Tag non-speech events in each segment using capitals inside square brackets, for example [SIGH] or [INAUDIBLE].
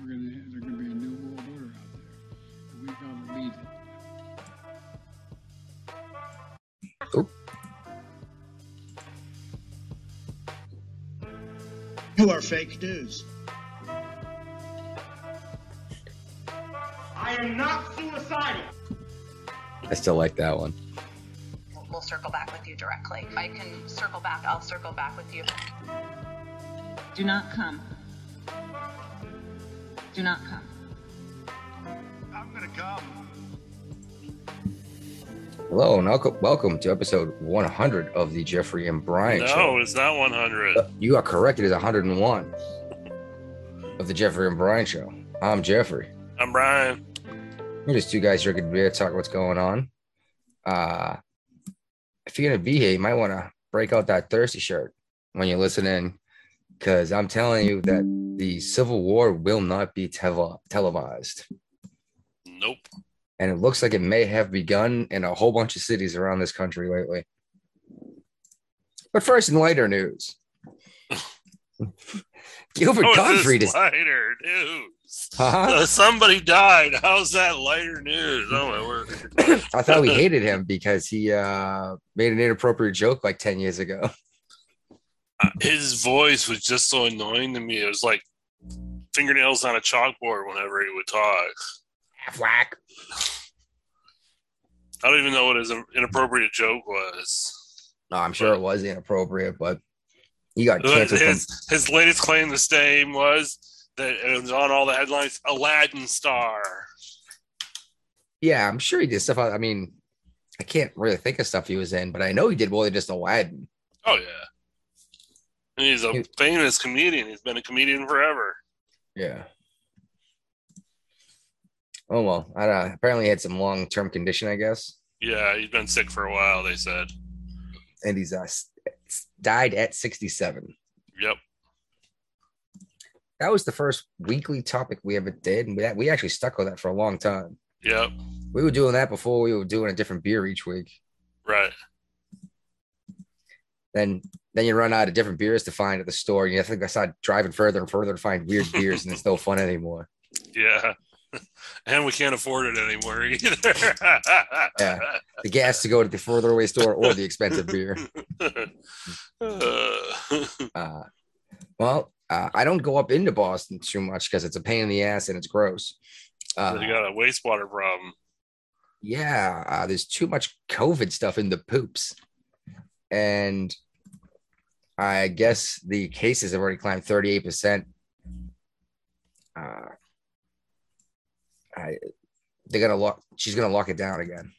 we're gonna there's gonna be a new world order out there. And we gotta lead it. You are fake news. I am not suicidal. I still like that one. We'll- We'll circle back with you directly. If I can circle back, I'll circle back with you. Do not come. Do not come. I'm gonna come. Hello and welcome, welcome to episode 100 of the Jeffrey and Brian show. No, show. it's not 100. You are correct. It is 101 of the Jeffrey and Brian show. I'm Jeffrey. I'm Brian. We're just two guys drinking beer, to talk what's going on. Uh, if you're gonna be here, you might want to break out that thirsty shirt when you're listening, because I'm telling you that the Civil War will not be tele- televised, Nope. and it looks like it may have begun in a whole bunch of cities around this country lately. But first, in lighter news, [LAUGHS] Gilbert is Gottfried is. lighter news. Huh? Uh, somebody died. How's that lighter news? Oh my word. [COUGHS] I thought we hated him because he uh, made an inappropriate joke like 10 years ago. [LAUGHS] His voice was just so annoying to me. It was like fingernails on a chalkboard whenever he would talk. Whack. I don't even know what his inappropriate joke was. No, I'm sure it was inappropriate, but he got canceled from. His, his latest claim to fame was that it was on all the headlines Aladdin star. Yeah, I'm sure he did stuff. I mean, I can't really think of stuff he was in, but I know he did more than just Aladdin. Oh, yeah. And he's a He- famous comedian. He's been a comedian forever. Yeah. Oh well, I uh, apparently he had some long term condition, I guess, Yeah, he's been sick for a while, they said. and he's uh, died at 67. Yep. That was the first weekly topic we ever did, and we, we actually stuck with that for a long time. Yep. We were doing that before we were doing a different beer each week. Right. Then then you run out of different beers to find at the store. You think I start driving further and further to find weird beers, and it's no fun anymore. [LAUGHS] Yeah. [LAUGHS] And we can't afford it anymore [LAUGHS] either. Yeah. The gas to go to the further away store or the expensive beer. Uh, well, uh, I don't go up into Boston too much because it's a pain in the ass and it's gross. Uh, you got a wastewater problem. yeah, uh, there's too much COVID stuff in the poops, and I guess the cases have already climbed 38 percent. Uh, I they're gonna lock. She's gonna lock it down again.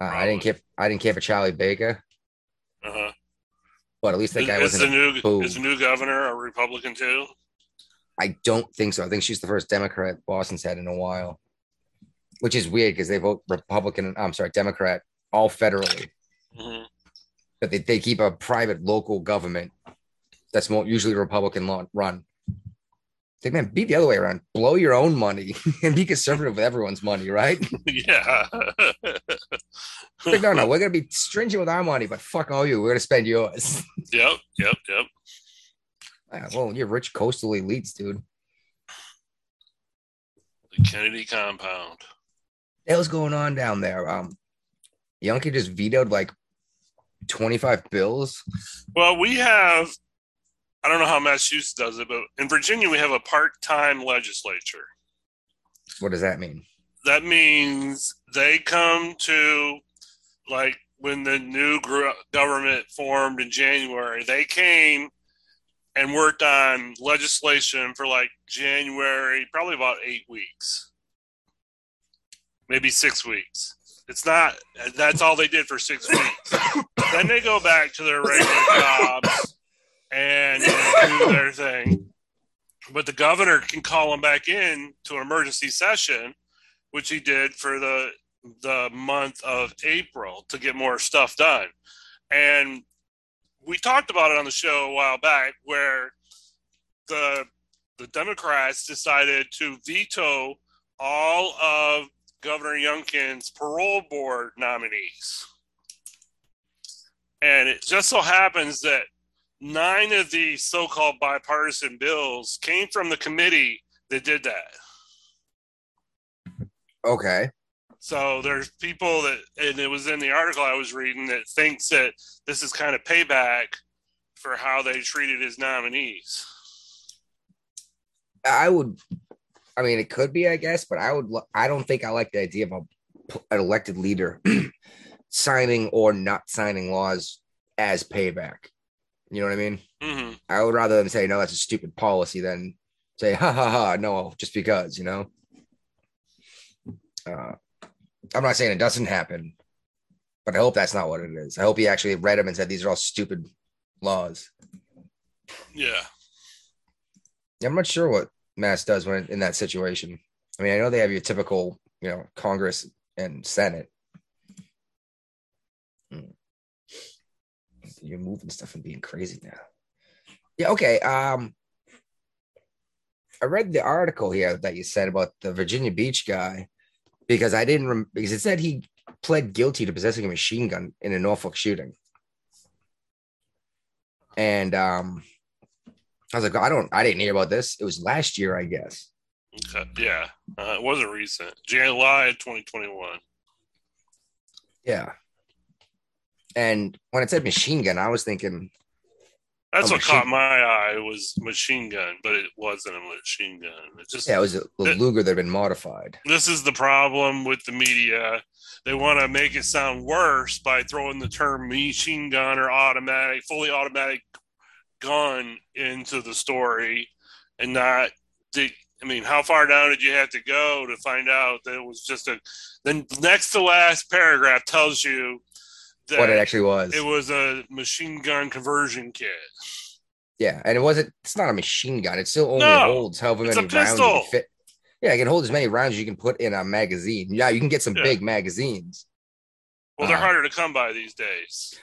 Uh, I didn't care. I didn't care for Charlie Baker, Uh-huh. but at least that Is, guy is wasn't. the new boo. is the new governor a Republican too? I don't think so. I think she's the first Democrat Boston's had in a while, which is weird because they vote Republican. I'm sorry, Democrat all federally, Mhm. But they, they keep a private local government that's more usually Republican run. Think, man, be the other way around. Blow your own money [LAUGHS] and be conservative with everyone's money, right? [LAUGHS] yeah. Like, no, no, we're gonna be stringent with our money, but fuck all you. We're gonna spend yours. [LAUGHS] yep. Yep. Yep. Ah, well, you're rich coastal elites, dude. The Kennedy compound. The hell's going on down there? Um, Youngkin just vetoed like 25 bills. Well, we have. I don't know how Massachusetts does it, but in Virginia we have a part-time legislature. What does that mean? that means they come to like when the new government formed in January, they came and worked on legislation for like January, probably about eight weeks, maybe six weeks. It's not, that's all they did for six weeks. then they go back to their regular jobs and do their thing. But the governor can call them back in to an emergency session which he did for the the month of April to get more stuff done. And we talked about it on the show a while back where the the Democrats decided to veto all of Governor Youngkin's parole board nominees. And it just so happens that nine of the so-called bipartisan bills came from the committee that did that. Okay. So there's people that, and it was in the article I was reading that thinks that this is kind of payback for how they treated his nominees. I would. I mean, it could be, I guess, but I would. I don't think I like the idea of a, an elected leader [CLEARS THROAT] signing or not signing laws as payback. You know what I mean? hmm I would rather them say no, that's a stupid policy than say ha ha ha no, just because you know. Uh, I'm not saying it doesn't happen, but I hope that's not what it is. I hope he actually read them and said these are all stupid laws. Yeah. Yeah, I'm not sure what Mass does when in that situation. I mean, I know they have your typical, you know, Congress and Senate. Hmm. You're moving stuff and being crazy now. Yeah, okay. Um I read the article here that you said about the Virginia Beach guy because I didn't rem- because it said he pled guilty to possessing a machine gun in a Norfolk shooting. And um I was like, I don't, I didn't hear about this. It was last year, I guess. Okay. Yeah. Uh, it wasn't recent. July 2021. Yeah. And when it said machine gun, I was thinking, That's what caught my eye was machine gun, but it wasn't a machine gun. It just yeah, it was a, a It- Luger that had been modified. this is the problem with the media. They want to make it sound worse by throwing the term machine gun or automatic, fully automatic gun into the story and not the I mean, how far down did you have to go to find out that it was just a then next to last paragraph tells you that What it actually was. it was a machine gun conversion kit. yeah. And it wasn't, it's not a machine gun. It still only No, holds however many a rounds you can fit. Yeah, it can hold as many rounds as you can put in a magazine. Yeah, you can get some Yeah. big magazines. Well, they're Uh, harder to come by these days.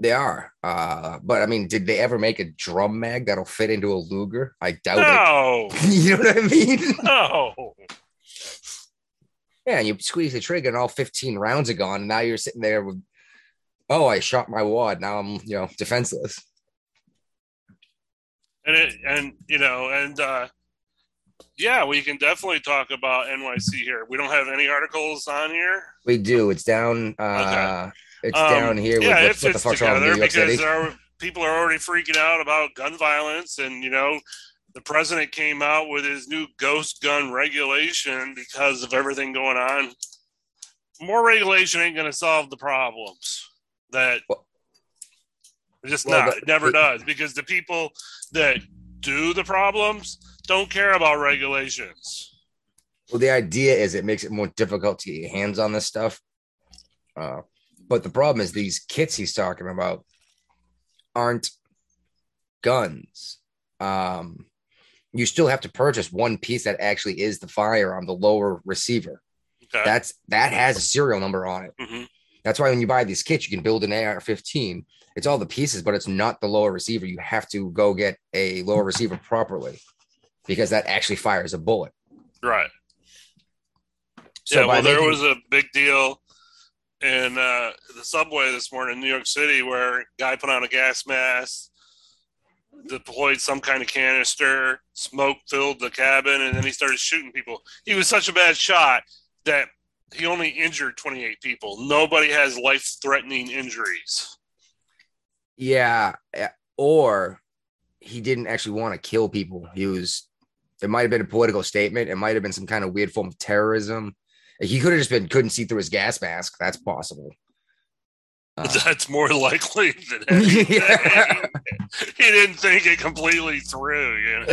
They are. Uh, but I mean, did they ever make a drum mag that'll fit into a Luger? I doubt No, it. [LAUGHS] you know what I mean? no. Yeah, and you squeeze the trigger and all 15 rounds are gone, and now you're sitting there with, oh, I shot my wad. Now I'm, you know, defenseless. and it and you know and uh yeah we can definitely talk about nyc here we don't have any articles on here We do. It's down. Uh, It's Um, down here. With yeah what, it fits with together New York because are, people are already freaking out about gun violence and you know the president came out with his new ghost gun regulation because of everything going on more regulation ain't going to solve the problems that Well- just Well, not the- it never it- does because the people that do the problems don't care about regulations Well, the idea is it makes it more difficult to get your hands on this stuff. Uh, but the problem is these kits he's talking about aren't guns. Um, you still have to purchase one piece that actually is the firearm, the lower receiver. okay That's that has a serial number on it. Mhm. That's why when you buy these kits, you can build an AR-15. It's all the pieces, but it's not the lower receiver. You have to go get a lower receiver properly because that actually fires a bullet. right So yeah, well, there was a big deal in uh, the subway this morning in New York City where guy put on a gas mask, deployed some kind of canister, smoke filled the cabin, and then he started shooting people. He was such a bad shot that he only injured 28 people. Nobody has life threatening injuries. Yeah, eh, or he didn't actually want to kill people. He was. It might have been a political statement. It might have been some kind of weird form of terrorism. He could have just been couldn't see through his gas mask. That's possible. Uh, [LAUGHS] That's more likely than [LAUGHS] anything. Yeah. he didn't think it completely through, you know.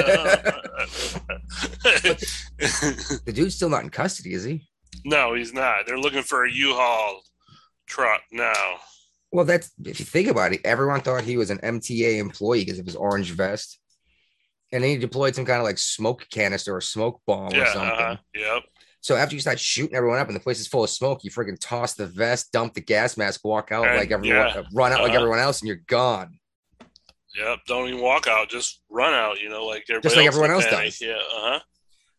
the dude's still not in custody, is he? no, he's not. They're looking for a U-Haul truck now. Well, that's if you think about it, everyone thought he was an MTA employee because of his orange vest. And then he deployed some kind of like smoke canister or smoke bomb yeah, or something. uh-huh. yep. So after you start shooting everyone up and the place is full of smoke, you freaking toss the vest, dump the gas mask, walk out And- like everyone, yeah. run out like Uh-huh. everyone else, and you're gone. Yep, don't even walk out, just run out, you know, like Just like else everyone else panic. does. Yeah, uh-huh.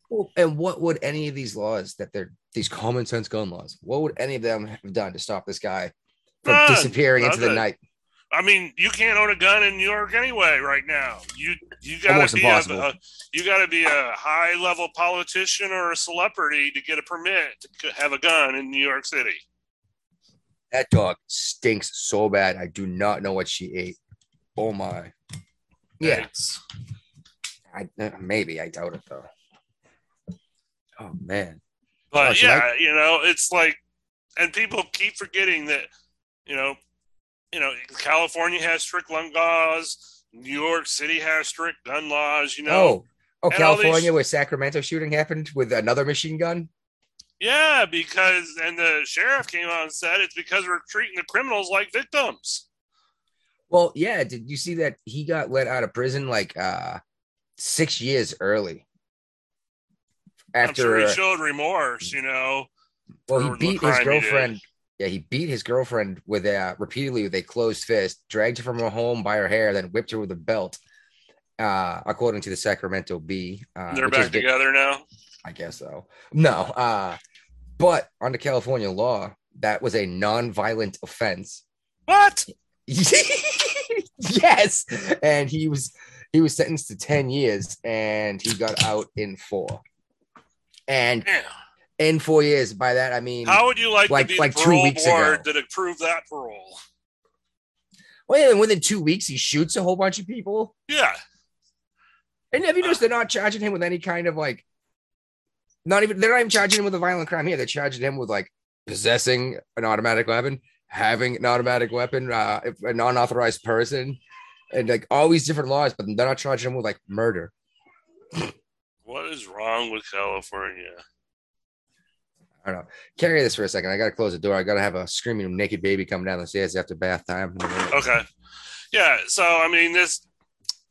Well, and what would any of these laws that they're these common sense gun laws, what would any of them have done to stop this guy from None. disappearing into the night? I mean, you can't own a gun in New York anyway right now. You you gotta be a, a you gotta be a high level politician or a celebrity to get a permit to have a gun in New York City. That dog stinks so bad. I do not know what she ate. Oh my. Yeah, Thanks. I, uh, maybe I doubt it though. Oh man. But Oh, should yeah, you know, it's like, and people keep forgetting that, you know, you know, California has strict gun laws. New York City has strict gun laws. You know, Oh, oh, all these- California, where Sacramento shooting happened with another machine gun. yeah, because and the sheriff came out and said it's because we're treating the criminals like victims. Well, yeah. Did you see that he got let out of prison like uh six years early? I'm sure After he showed remorse. You know, well, he beat his girlfriend. Yeah, he beat his girlfriend with a repeatedly with a closed fist, dragged her from her home by her hair, then whipped her with a belt. Uh, according to the Sacramento Bee, uh, they're back together now. I guess so. No, uh, but under California law, that was a non-violent offense. What? [LAUGHS] yes, and he was he was sentenced to ten years, and he got out in four. And. In four years, by that I mean, How would you like, Like- to be like the two parole weeks board ago. that approved that parole? well, yeah, within two weeks, he shoots a whole bunch of people. Yeah. And have you noticed they're not charging him with any kind of like, not even they're not even charging him with a violent crime here. They're charging him with like possessing an automatic weapon, having an automatic weapon, uh, if an unauthorized person, and like all these different laws, but they're not charging him with like murder. What is wrong with California? I don't know. Carry this for a second. I gotta close the door. I gotta have a screaming naked baby come down the stairs after bath time. Okay. Yeah. So, I mean, this,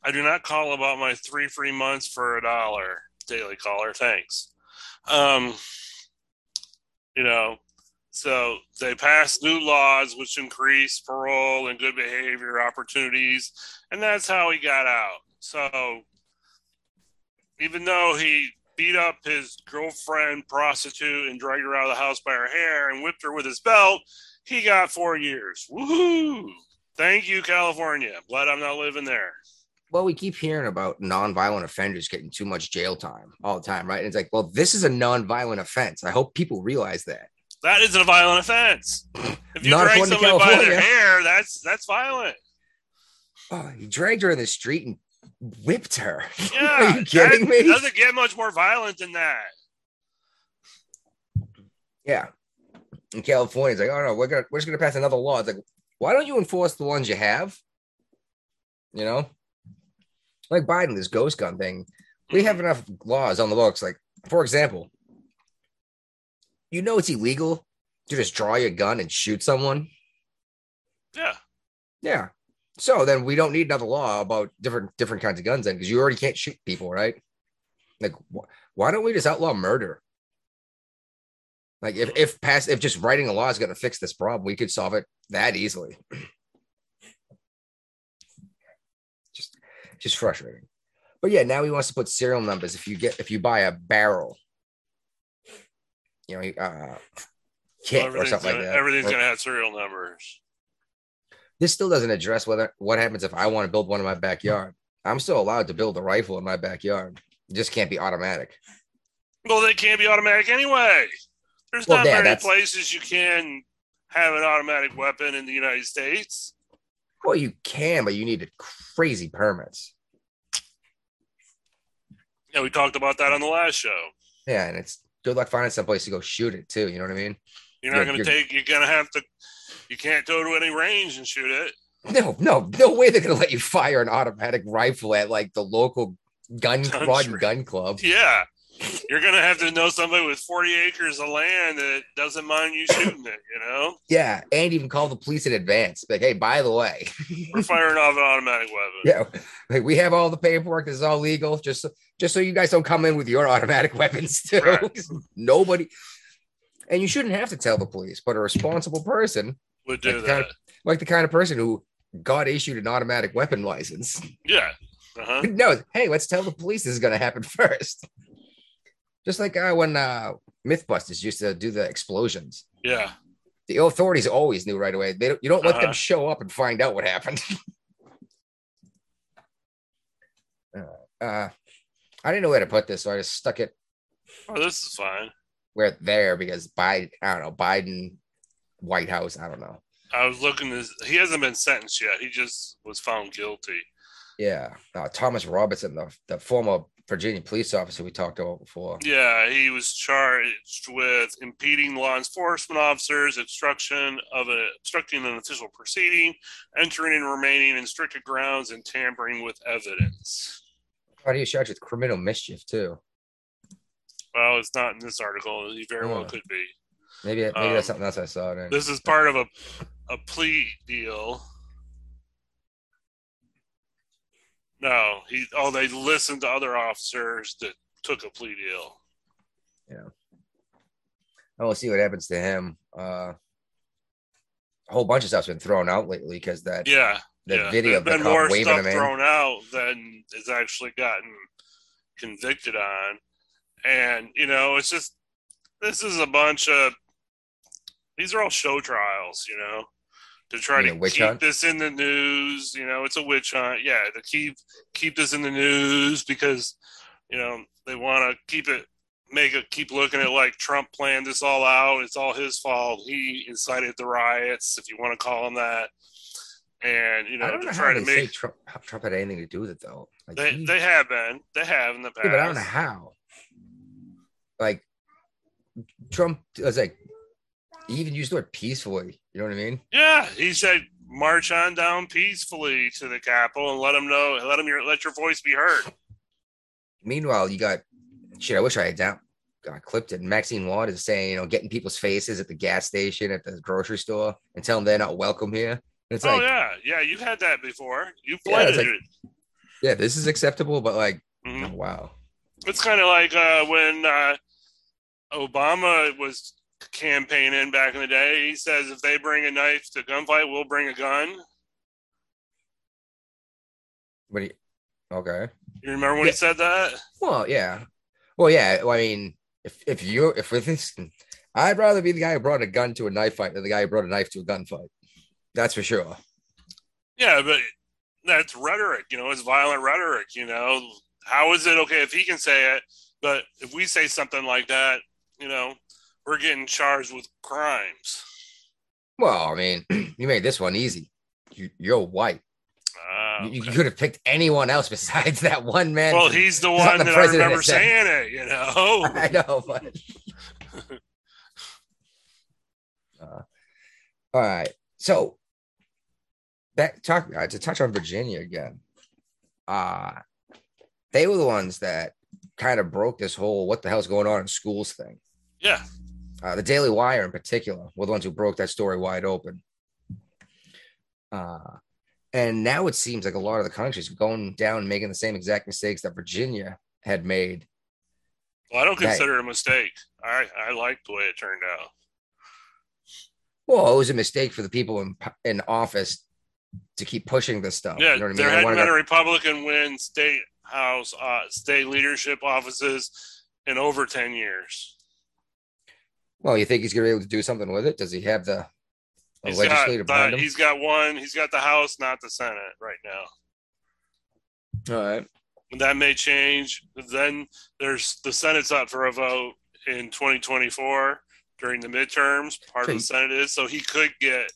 I do not call about my three free months for a dollar daily caller. Thanks. Um, you know, so they passed new laws which increase parole and good behavior opportunities, and that's how he got out. So, even though he beat up his girlfriend prostitute and dragged her out of the house by her hair and whipped her with his belt, he got four years. Woohoo! Thank you, California. Glad I'm not living there. Well, we keep hearing about non-violent offenders getting too much jail time all the time, right? And it's like, well, this is a non-violent offense. I hope people realize that. That isn't a violent offense. If you drag somebody by their hair, that's that's violent. Oh, he dragged her in the street and whipped her. Yeah, [LAUGHS] Are you kidding that me? Doesn't get much more violent than that. Yeah. In California, it's like, oh no, we're gonna we're just gonna pass another law. It's like, why don't you enforce the ones you have? You know, like Biden, this ghost gun thing. We have enough laws on the books. Like, for example, you know it's illegal to just draw your gun and shoot someone. Yeah, Yeah. So then we don't need another law about different different kinds of guns then because you already can't shoot people, right? Like wh- why don't we just outlaw murder? Like if if pass if just writing a law is going to fix this problem, we could solve it that easily. [CLEARS THROAT] just just frustrating. But yeah, now he wants to put serial numbers if you get if you buy a barrel. You know, uh kit or everything's, something like gonna, that. everything's Or- gonna have serial numbers. This still doesn't address whether what happens if I want to build one in my backyard. I'm still allowed to build a rifle in my backyard. It just can't be automatic. Well, they can't be automatic anyway. There's Well, not many that's- places you can have an automatic weapon in the United States. Well, you can, but you need crazy permits. Yeah, we talked about that on the last show. Yeah, and it's good luck finding someplace to go shoot it too. You know what I mean? You're not Yeah, going to take. You're going to have to. You can't go to any range and shoot it. No, no, no way they're gonna let you fire an automatic rifle at like the local gun Country. gun club. Yeah, you're going to have to know somebody with 40 acres of land that doesn't mind you shooting it. You know, Yeah, and even call the police in advance. Like, hey, by the way, [LAUGHS] we're firing off an automatic weapon. yeah, like we have all the paperwork. This is all legal. Just so, just so you guys don't come in with your automatic [LAUGHS] weapons too. Right. [LAUGHS] Nobody, and you shouldn't have to tell the police, but a responsible person, Would do Like, that. kind like the kind of person who got issued an automatic weapon license, Yeah. Uh-huh. knows, hey, let's tell the police this is going to happen [LAUGHS] first. Just like uh, when uh, MythBusters used to do the explosions. Yeah. the authorities always knew right away. They don't, you don't let Uh-huh. them show up and find out what happened. [LAUGHS] uh, uh, I didn't know where to put this, so I just stuck it Oh, this is fine. where there because Biden, I don't know, Biden, White House, I don't know. I was looking. This, he hasn't been sentenced yet. He just was found guilty. Yeah, uh, Thomas Robertson, the the former Virginia police officer we talked about before. Yeah, he was charged with impeding law enforcement officers, obstruction of a obstructing an official proceeding, entering and remaining in restricted grounds, and tampering with evidence. How do you charge with criminal mischief too? Well, it's not in this article. He very well Oh. could be. Maybe maybe Um, that's something else I saw. Then. This is part of a a plea deal. No, he. Oh, they listened to other officers that took a plea deal. Yeah. I will see what happens to him. Uh, a whole bunch of stuff's been thrown out lately because that Yeah, the yeah. video There's the been more stuff thrown out than is actually gotten convicted on, and you know, it's just this is a bunch of these are all show trials, you know, to try to keep hunt? this in the news. You know, it's a witch hunt. Yeah, to keep keep this in the news because you know they want to keep it make it keep looking at like Trump planned this all out. It's all his fault. He incited the riots, if you want to call him that. And you I know, don't to know try how to make Trump, Trump had anything to do with it though. Like, they he- they have been they have in the past. yeah, but I don't know how. Like Trump was like he even used the word peacefully. You know what I mean? Yeah, he said march on down peacefully to the Capitol and let them know, let them your let your voice be heard. [LAUGHS] Meanwhile, you got shit. I wish I had down got clipped it. Maxine Waters is saying, you know, getting people's faces at the gas station, at the grocery store, and tell them they're not welcome here. It's oh like, yeah, yeah, you've had that before. You've Yeah, it's like- it. yeah, this is acceptable, but like, Mhm. oh, wow. It's kind of like uh, when uh, Obama was campaigning back in the day. He says, if they bring a knife to gunfight, we'll bring a gun. But he, okay. You remember when Yeah. he said that? Well, yeah. Well, yeah. Well, I mean, if if you if with this, I'd rather be the guy who brought a gun to a knife fight than the guy who brought a knife to a gunfight. That's for sure. Yeah, but that's rhetoric. You know, it's violent rhetoric. You know, how is it okay if he can say it, but if we say something like that, you know, we're getting charged with crimes. Well, I mean, [CLEARS THROAT] you made this one easy. You, you're white. Uh, You, you could have picked anyone else besides [LAUGHS] that one man. well, he's the one the that I remember said- saying it. You know. [LAUGHS] I know, but. [LAUGHS] Uh, all right. So, back talk uh, to touch on Virginia again. Uh they were the ones that kind of broke this whole "what the hell's going on in schools" thing. Yeah. Uh, the Daily Wire, in particular, were the ones who broke that story wide open. Uh, and now it seems like a lot of the countries going down and making the same exact mistakes that Virginia had made. Well, I don't consider it a mistake. I I like the way it turned out. Well, it was a mistake for the people in in office to keep pushing this stuff. Yeah, you know what I mean? there hadn't been a Republican win state house, uh, state leadership offices in over ten years. Well, you think he's gonna be able to do something with it? Does he have the, the He's legislative got behind the, him? he's got one. He's got the House, not the Senate, right now. All right. And that may change. Then there's the Senate's up for a vote in 2024 during the midterms. Part So of the Senate is so he could get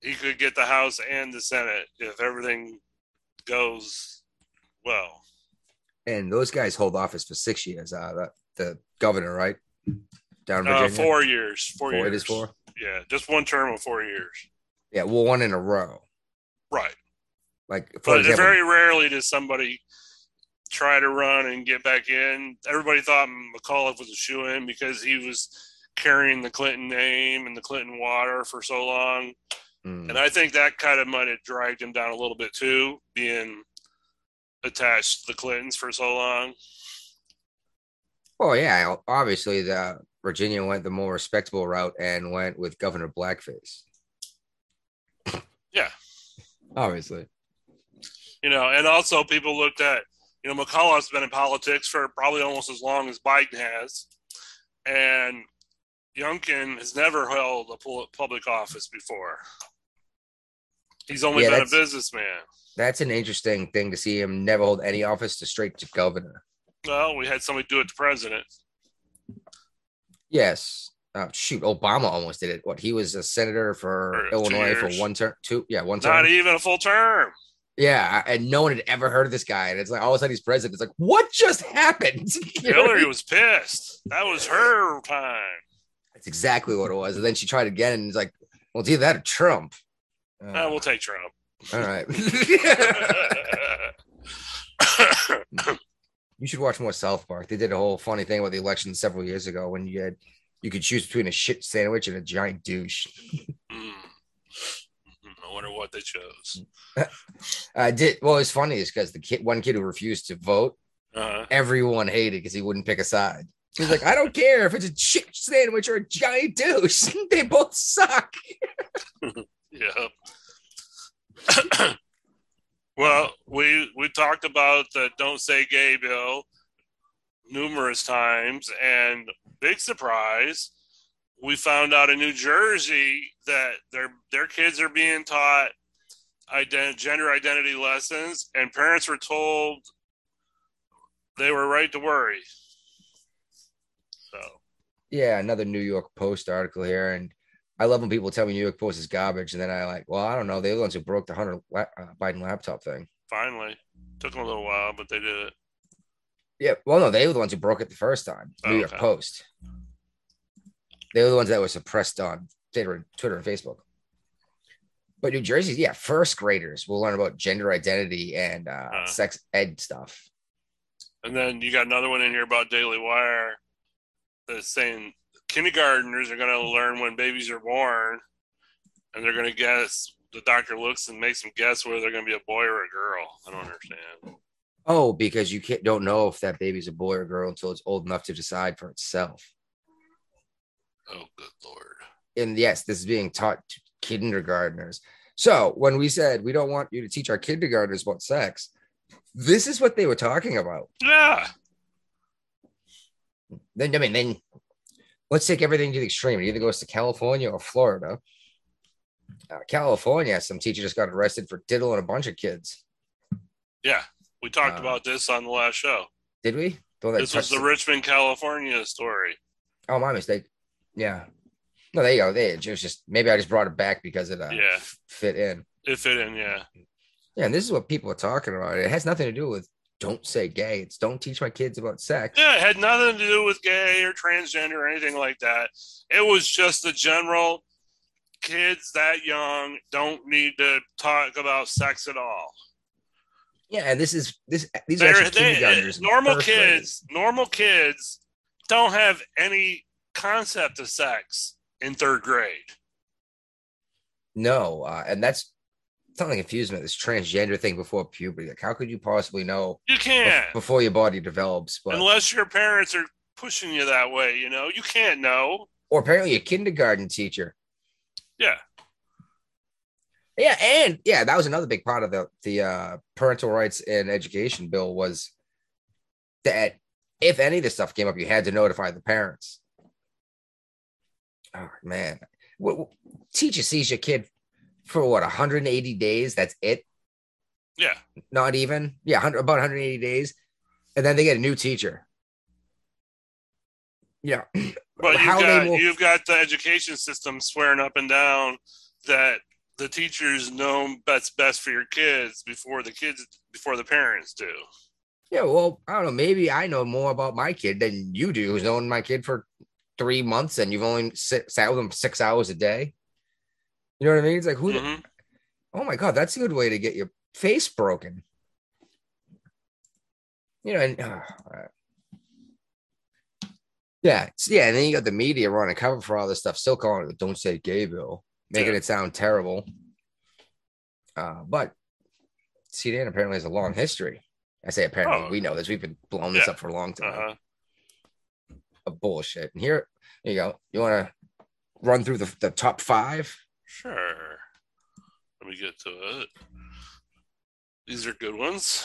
he could get the House and the Senate if everything goes well. And those guys hold office for six years. Uh, the, the governor, right? Down in Uh, four years. Four, Four, years. It is four. Yeah, just one term of four years. Yeah, well, one in a row. Right. Like for But example, very rarely does somebody try to run and get back in. Everybody thought McAuliffe was a shoe in because he was carrying the Clinton name and the Clinton water for so long. Hmm. And I think that kind of might have dragged him down a little bit too, being attached to the Clintons for so long. well, yeah, obviously the Virginia went the more respectable route and went with Governor Blackface. Yeah. Obviously. You know, and also people looked at, you know, McAuliffe's been in politics for probably almost as long as Biden has. And Youngkin has never held a public office before. He's only Yeah, been a businessman. That's an interesting thing to see him never hold any office to straight to governor. Well, we had somebody do it to president. Yes. Oh, shoot, Obama almost did it. What he was a senator for For Illinois for one term, two, yeah, one term. Not even a full term. Yeah, and no one had ever heard of this guy, and it's like all of a sudden he's president. It's like, what just happened? You know what I Hillary was pissed. That was her time. That's exactly what it was. And then she tried again, and it's like, well, it's either that or Trump. Uh, Uh, we'll take Trump. all right. [LAUGHS] [LAUGHS] [LAUGHS] you should watch more South Park. They did a whole funny thing about the election several years ago when you had you could choose between a shit sandwich and a giant douche. Mm. I wonder what they chose. [LAUGHS] I did. Well, it's funny is because the kid, one kid who refused to vote, Uh, everyone hated because he wouldn't pick a side. He's like, I don't care if it's a shit sandwich or a giant douche. [LAUGHS] they both suck. [LAUGHS] yeah. [CLEARS THROAT] well, we we talked about the "Don't Say Gay" bill numerous times, and big surprise, we found out in New Jersey that their their kids are being taught ident- gender identity lessons, and parents were told they were right to worry. So Yeah, another New York Post article here, and I love when people tell me New York Post is garbage, and then I like, well, I don't know. They're the ones who broke the Hunter la- uh, Biden laptop thing. finally, took them a little while, but they did it. Yeah, well, no, they were the ones who broke it the first time. New Oh, York okay. Post. They were the ones that were suppressed on Twitter, Twitter and Facebook. But New Jersey, yeah, first graders will learn about gender identity and uh, Uh. sex ed stuff. And then you got another one in here about Daily Wire that's saying kindergartners are going to learn when babies are born, and they're going to guess. The doctor looks and makes them guess whether they're going to be a boy or a girl. I don't understand. Oh, because you can't, don't know if that baby's a boy or girl until it's old enough to decide for itself. Oh, good lord! and yes, this is being taught to kindergartners. So when we said we don't want you to teach our kindergartners about sex, this is what they were talking about. Yeah, Then I mean, then let's take everything to the extreme. It either goes to California or Florida. Uh, California, some teacher just got arrested for diddling a bunch of kids. yeah. We talked Uh, about this on the last show. Did we? This was the Richmond, California story. Oh, my mistake. Yeah. No, there you go. There, it was just maybe I just brought it back because it uh, Yeah. fit in. It fit in, yeah. Yeah, and this is what people are talking about. It has nothing to do with don't say gay. It's don't teach my kids about sex. Yeah, it had nothing to do with gay or transgender or anything like that. It was just the general kids that young don't need to talk about sex at all. Yeah, and this is this these are They're, actually they, normal kids, normal kids don't have any concept of sex in third grade. No, uh, and that's something confused me. This transgender thing before puberty. Like, how could you possibly know You can't before your body develops? But unless your parents are pushing you that way. You know, you can't know. or apparently a kindergarten teacher. Yeah, Yeah, and yeah, that was another big part of the the uh, parental rights and education bill was that if any of this stuff came up, you had to notify the parents. Oh man, what, what- teacher sees your kid for what 180 days. That's it. yeah. Not even yeah, 100, about 180 days, and then they get a new teacher. Yeah, [CLEARS THROAT] But How you've got will- you've got the education system swearing up and down that the teachers know what's best for your kids before the kids before the parents do. yeah. Well, I don't know. Maybe I know more about my kid than you do, who's known my kid for three months, and you've only sit, sat with him six hours a day. You know what I mean? It's like who? the- Mhm. oh my god, that's a good way to get your face broken. You know, and uh, [SIGHS] yeah, yeah, and then you got the media running cover for all this stuff, still calling it "Don't Say Gay" bill, making Yeah. it sound terrible. Uh, but CNN apparently has a long history. I say apparently, Oh. we know this. We've been blowing this Yeah. up for a long time. Uh-huh. Of bullshit. And here, here you go. You want to run through the, the top five? Sure. Let me get to it. These are good ones.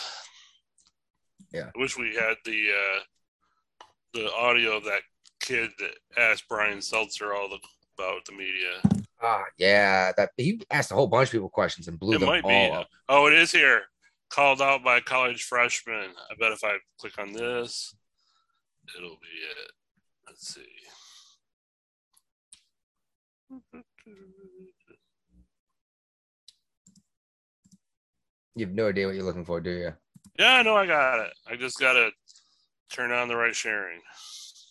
Yeah. I wish we had the uh the audio of that kid that asked Brian Stelter all the about the media. Ah, yeah, that he asked a whole bunch of people questions and blew It them might all be. up. Oh, it is here. Called out by a college freshman. I bet if I click on this, it'll be it. Let's see. You have no idea what you're looking for, do you? Yeah, no, I got it. I just got to turn on the right sharing.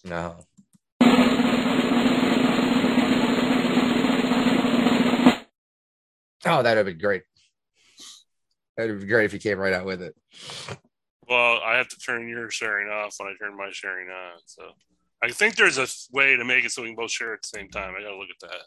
No. Oh, that'd be great. That'd be great if you came right out with it. Well, I have to turn your sharing off when I turn my sharing on. So I think there's a way to make it so we can both share at the same time. I got to look at that.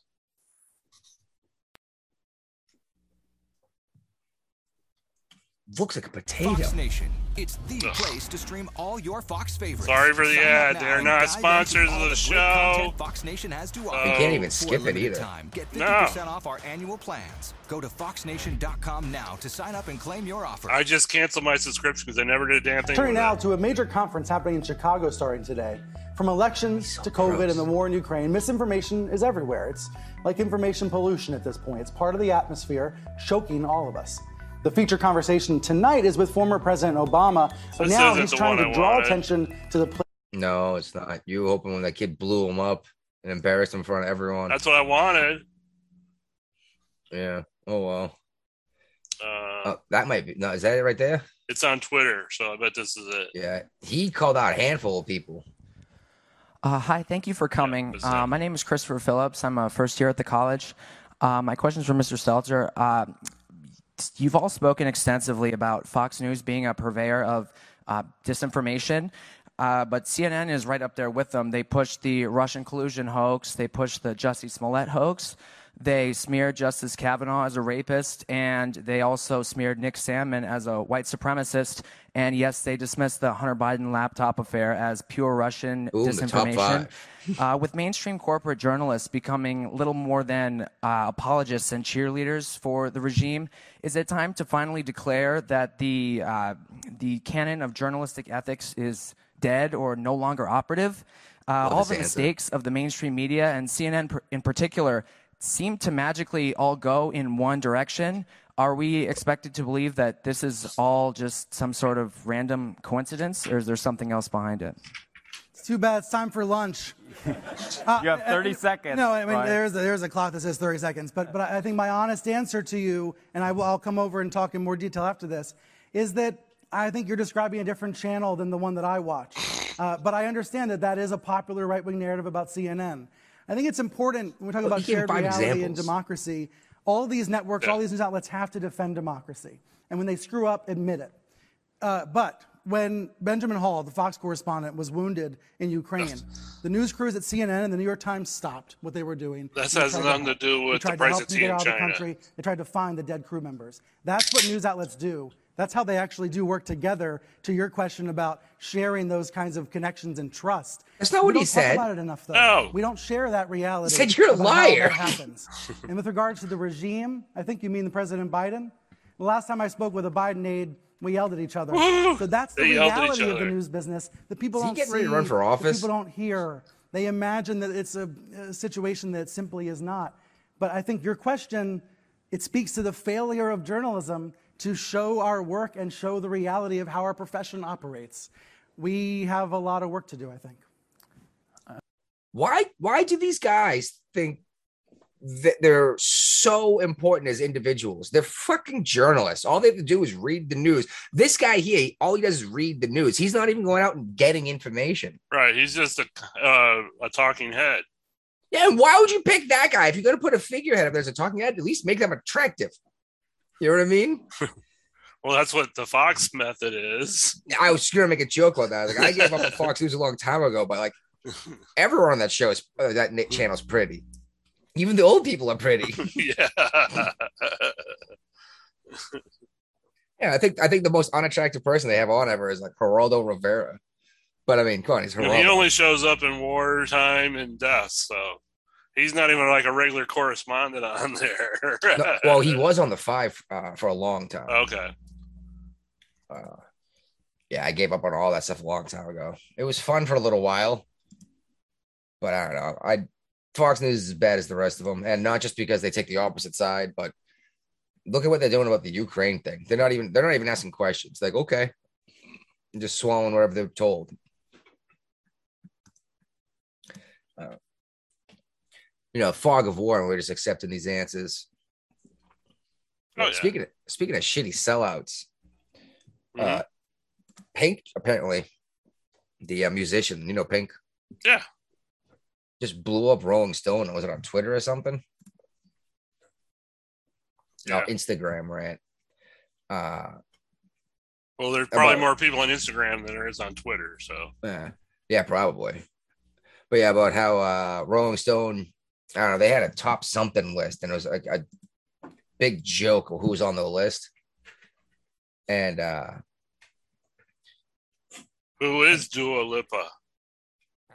Looks like a potato. Fox Nation. It's the Ugh. place to stream all your Fox favorites. Sorry for the Sign ad. They're not sponsors of all the show. Fox Nation has to offer. You can't even skip it either. Time, get 50% off our annual plans. Go to foxnation.com now to sign up and claim your offer. I just canceled my subscription because I never did a damn thing. Turning now to a major conference happening in Chicago starting today. From elections to COVID gross. and the war in Ukraine, misinformation is everywhere. It's like information pollution at this point. It's part of the atmosphere, choking all of us. The feature conversation tonight is with former President Obama, but This now he's trying to I draw wanted. attention to the No, it's not. You open when that kid blew him up and embarrassed him in front of everyone. That's what I wanted. yeah. Oh well. Uh, Oh, that might be. No, is that it right there? it's on Twitter, so I bet this is it. Yeah. He called out a handful of people. Uh, hi, thank you for coming. what's uh, my name is Christopher Phillips. I'm a first year at the college. Uh, my question is for Mr. Stelter. You've all spoken extensively about Fox News being a purveyor of uh, disinformation, uh, but CNN is right up there with them. They pushed the Russian collusion hoax, they pushed the Jussie Smollett hoax. They smeared Justice Kavanaugh as a rapist, and they also smeared Nick Sandmann as a white supremacist. And yes, they dismissed the Hunter Biden laptop affair as pure Russian Ooh, disinformation. [LAUGHS] uh, with mainstream corporate journalists becoming little more than uh, apologists and cheerleaders for the regime, is it time to finally declare that the uh, the canon of journalistic ethics is dead or no longer operative? Uh, all the answer. mistakes of the mainstream media and CNN in particular seem to magically all go in one direction. Are we expected to believe that this is all just some sort of random coincidence, or is there something else behind it? It's too bad it's time for lunch. [LAUGHS] You have 30 seconds. No, I mean Brian. there's a, there's a clock that says 30 seconds, but but I think my honest answer to you, and I will I'll come over and talk in more detail after this, is that I think you're describing a different channel than the one that I watch. Uh, but I understand that that is a popular right-wing narrative about CNN. I think it's important when we talk Well, about shared five reality and democracy. All these networks, all these news outlets have to defend democracy, and when they screw up, admit it. Uh, but when Benjamin Hall, the Fox correspondent, was wounded in Ukraine, the news crews at CNN and the New York Times stopped what they were doing. That They has nothing to help. do They with the tried to price help of them tea get in out of the China. country. They tried to find the dead crew members. That's what news outlets do. That's how they actually do work together. To your question about sharing those kinds of connections and trust. That's not we what he don't said. Talk about it enough, though. No. We don't share that reality. He said you're a liar. happens. and with regards to the regime, I think you mean the President Biden. The last time I spoke with a Biden aide, we yelled at each other. so that's the They yelled at each reality of the news business that people Is he don't getting see. ready to run for that office? People don't hear. They imagine that it's a, a situation that simply is not. But I think your question, it speaks to the failure of journalism to show our work and show the reality of how our profession operates. We have a lot of work to do, I think. Why why do these guys think that they're so important as individuals? They're fucking journalists. All they have to do is read the news. This guy here, all he does is read the news. He's not even going out and getting information. Right. He's just a uh, a talking head. Yeah, and why would you pick that guy? If you're gonna put a figurehead up there as a talking head, at least make them attractive. You know what I mean? [LAUGHS] Well, that's what the Fox method is. I was gonna make a joke about that. Like I gave up on Fox News a long time ago, but like [LAUGHS] everyone on that show is uh, that na- channel's pretty. Even the old people are pretty. [LAUGHS] yeah. Yeah, I think I think the most unattractive person they have on ever is like Geraldo Rivera. But I mean, come on, he's Geraldo. he only shows up in wartime and death, so he's not even like a regular correspondent on [LAUGHS] there. No, well, he was on the five uh, for a long time. okay. Uh, yeah, I gave up on all that stuff a long time ago. It was fun for a little while, but I don't know. I Fox News is as bad as the rest of them, and not just because they take the opposite side, but look at what they're doing about the Ukraine thing. They're not even they're not even asking questions. Like, okay, and just swallowing whatever they're told. You know, fog of war, and we're just accepting these answers. Oh, yeah. Speaking of speaking of shitty sellouts, Mhm. uh, Pink apparently, the uh, musician, you know, Pink, yeah. just blew up Rolling Stone. Was it on Twitter or something? No, Yeah. Instagram rant. Uh, Well, there's probably About- more people on Instagram than there is on Twitter. So yeah, yeah, probably. But yeah, about how uh, Rolling Stone, I don't know, they had a top something list, and it was like a big joke of who was on the list. And uh, who is Dua Lipa?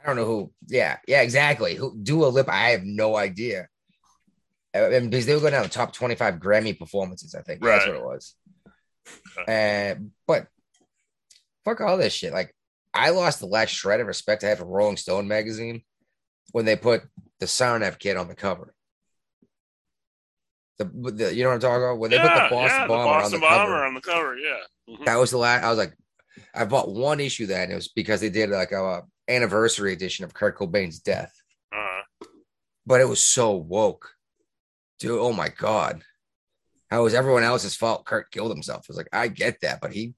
I don't know who. Yeah, yeah, exactly. Who Dua Lipa? I have no idea. Uh, And because they were going down the top twenty-five Grammy performances, I think Yeah, that's what it was. And but fuck all this shit. Like I lost the last shred of respect I had for Rolling Stone magazine when they put the Tsarnaev kid on the cover. The, the you know what I'm talking about? When they yeah, put the Boston yeah, Bomber the Boston on the Bomber cover. on the cover. Yeah. Mhm. That was the last. I was like, I bought one issue then. It was because they did like a anniversary edition of Kurt Cobain's death, Uh, but it was so woke, dude. Oh my god, how was everyone else's fault? Kurt killed himself. I was like, I get that, but he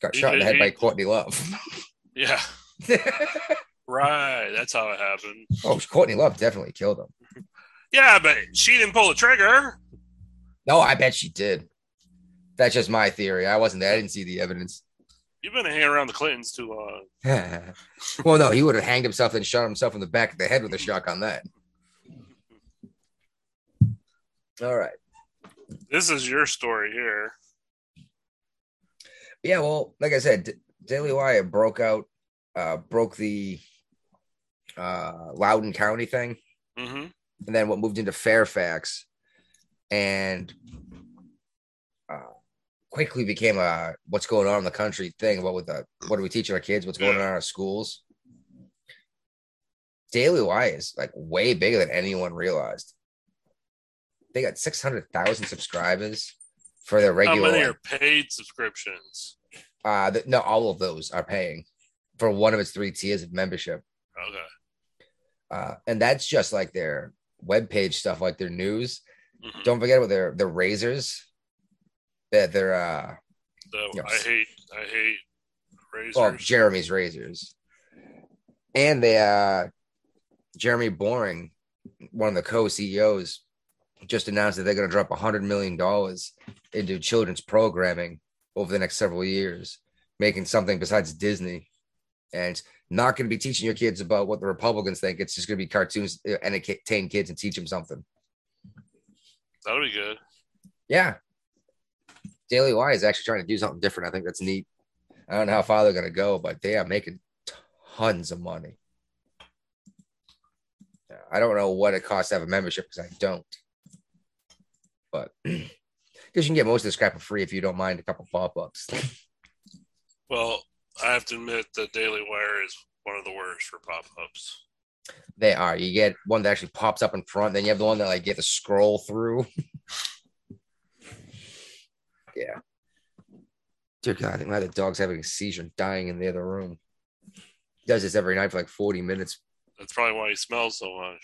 got He shot in the head by Courtney Love. yeah. [LAUGHS] right. That's how it happened. oh, Courtney Love definitely killed him. Yeah, but she didn't pull the trigger. No, I bet she did. That's just my theory. I wasn't there. I didn't see the evidence. You've been hanging around the Clintons too long. [LAUGHS] well, no, he would have hanged himself and shot himself in the back of the head with a shotgun. That. All right. This is your story here. Yeah, well, like I said, D- Daily Wire broke out, uh, broke the uh, Loudoun County thing, hmm and then what moved into Fairfax, and uh, quickly became a what's going on in the country thing. What with the what are we teaching our kids? What's going on in our schools? Daily Wire is like way bigger than anyone realized. They got six hundred thousand subscribers for their regular. How many are paid subscriptions? Uh, th- no, all of those are paying for one of its three tiers of membership. Okay. Uh, and that's just like their webpage stuff, like their news. Mhm. Don't forget about their their razors. That they're uh, So Yes. I hate I hate razors. well, Jeremy's razors, and they uh, Jeremy Boring, one of the co CEOs, just announced that they're going to drop a hundred million dollars into children's programming over the next several years, making something besides Disney, and it's not going to be teaching your kids about what the Republicans think. It's just going to be cartoons, uh, entertain kids and teach them something. That'll be good. Yeah, Daily Wire is actually trying to do something different. I think that's neat. I don't know how far they're going to go, but they are making tons of money. I don't know what it costs to have a membership because I don't. But [CLEARS THROAT] because you can get most of this crap for free if you don't mind a couple pop ups. [LAUGHS] Well, I have to admit that Daily Wire is one of the worst for pop ups. they are. You get one that actually pops up in front, then you have the one that like you have to scroll through. [LAUGHS] yeah. Dear God, I think my other dog's having a seizure and dying in the other room. He does this every night for like 40 minutes. That's probably why he smells so much.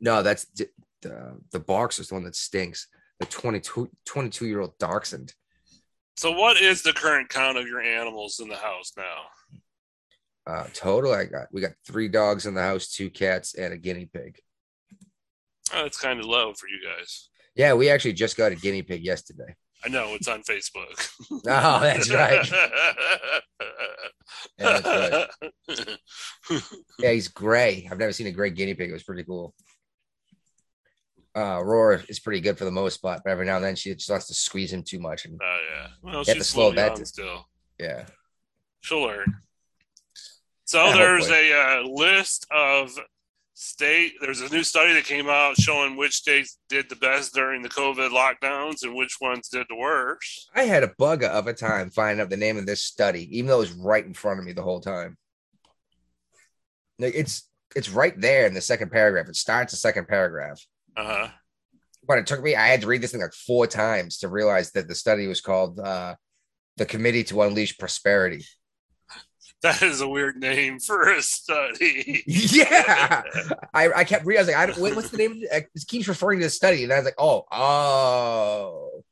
No, that's the, the the boxer's the one that stinks. The 22 22 year old dachshund. So, what is the current count of your animals in the house now? Uh, total, I got we got three dogs in the house, two cats, and a guinea pig. Oh, that's kind of low for you guys. Yeah, we actually just got a guinea pig yesterday. I know it's on Facebook. [LAUGHS] Oh, that's right. Yeah, [LAUGHS] that's right. Yeah, he's gray. I've never seen a gray guinea pig. It was pretty cool. Uh, Aurora is pretty good for the most part, but every now and then she just wants to squeeze him too much. And Oh yeah. Well, to she's slow that to- still. yeah, She'll learn. So Yeah, there's hopefully. a uh, list of state. There's a new study that came out showing which states did the best during the COVID lockdowns and which ones did the worst. I had a bug of a time finding out the name of this study, even though it was right in front of me the whole time. It's it's right there in the second paragraph. It starts the second paragraph. Uh huh. But it took me, I had to read this thing like four times to realize that the study was called uh, the Committee to Unleash Prosperity. [LAUGHS] That is a weird name for a study. [LAUGHS] yeah. [LAUGHS] I, I kept realizing, I was like, I don't, what's the name? It keeps referring to the study. And I was like, oh, oh.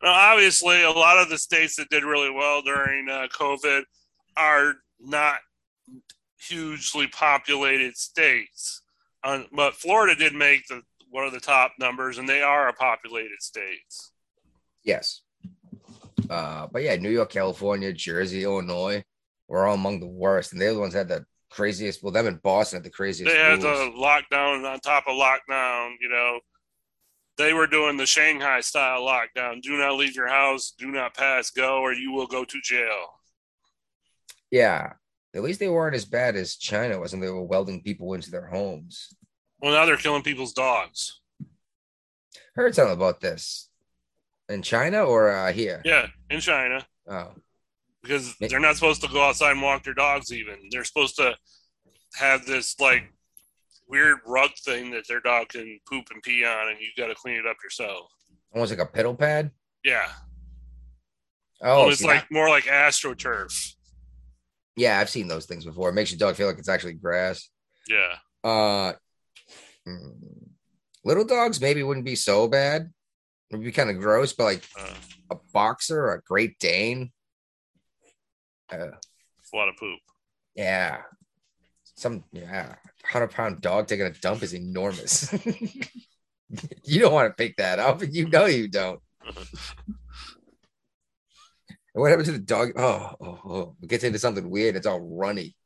Now, obviously, a lot of the states that did really well during uh, COVID are not hugely populated states. Um, but Florida did make the one of the top numbers, and they are a populated states. Yes. Uh, but yeah, New York, California, Jersey, Illinois were all among the worst. And they're the ones that had the craziest, well, them in Boston had the craziest. They had rules. the lockdown on top of lockdown. You know, they were doing the Shanghai style lockdown. Do not leave your house. Do not pass go, or you will go to jail. Yeah. At least they weren't as bad as China was, and they were welding people into their homes. Well, now they're killing people's dogs. Heard something about this in China or uh, here? Yeah, in China. Oh, because they're not supposed to go outside and walk their dogs even they're supposed to have this like weird rug thing that their dog can poop and pee on and you got to clean it up yourself almost like a pedal pad. yeah Oh, it's like that- more like astroturf yeah, I've seen those things before. It makes your dog feel like it's actually grass. yeah Uh, mm, little dogs maybe wouldn't be so bad. It would be kind of gross, but like uh, a boxer or a Great Dane, uh, it's a lot of poop yeah, some yeah, hundred pound dog taking a dump is enormous. [LAUGHS] you don't want to pick that up, you know you don't. [LAUGHS] And what happens to the dog? Oh, oh, oh, it gets into something weird. It's all runny.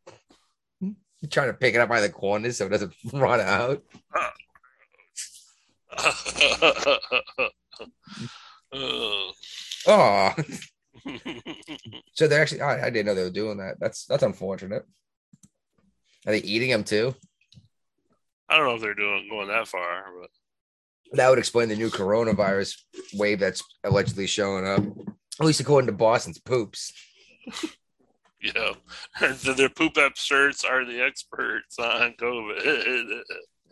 You're trying to pick it up by the corners so it doesn't [LAUGHS] run out. [LAUGHS] Oh, [LAUGHS] so they're actually. I, I didn't know they were doing that. That's that's unfortunate. Are they eating them too? i don't know if they're doing going that far but That would explain the new coronavirus wave that's allegedly showing up. At least according to Boston's poops. you know the, their poop experts are the experts on covid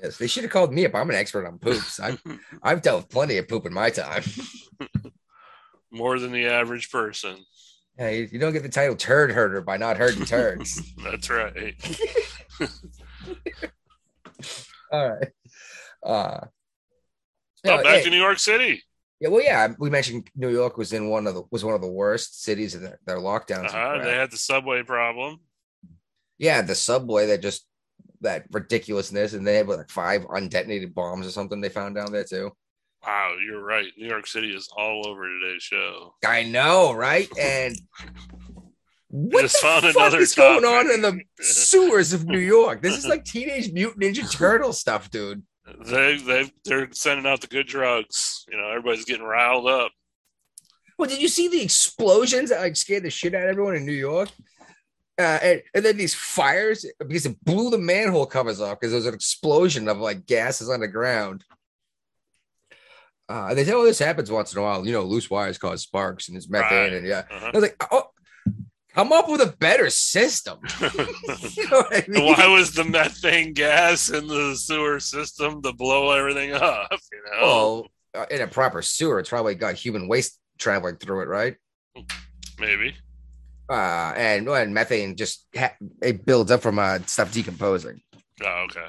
Yes, they should have called me up. I'm an expert on poops. I've [LAUGHS] I've dealt with plenty of poop in my time. [LAUGHS] more than the average person Hey, you don't get the title turd herder by not herding turds. [LAUGHS] that's right All right. Uh oh, no, back hey, to new york city yeah, well, yeah, we mentioned New York was in one of the was one of the worst cities in their, their lockdowns. uh-huh. they had the subway problem yeah, the subway that just that ridiculousness, and they had like five undetonated bombs or something they found down there too. Wow, you're right. New York City is all over today's show. I know, right? And what the found fuck another is going on in the sewers of New York? This is like Teenage Mutant Ninja [LAUGHS] Turtle stuff, dude. They they they're sending out the good drugs. You know, everybody's getting riled up. Well, did you see the explosions that like scared the shit out of everyone in New York? Uh, and, and then these fires because it blew the manhole covers off because there was an explosion of like gases on the ground. Uh, and they say, "Oh, this happens once in a while." You know, loose wires cause sparks, and it's methane, Right. and yeah. Uh-huh. I was like, "Oh, come up with a better system." [LAUGHS] [LAUGHS] you know I [LAUGHS] mean? Why was the methane gas in the sewer system to blow everything up? You know, Well, uh, in a proper sewer, it's probably got human waste traveling through it, right? maybe. Uh, and and methane just ha- it builds up from uh, stuff decomposing. Oh, okay.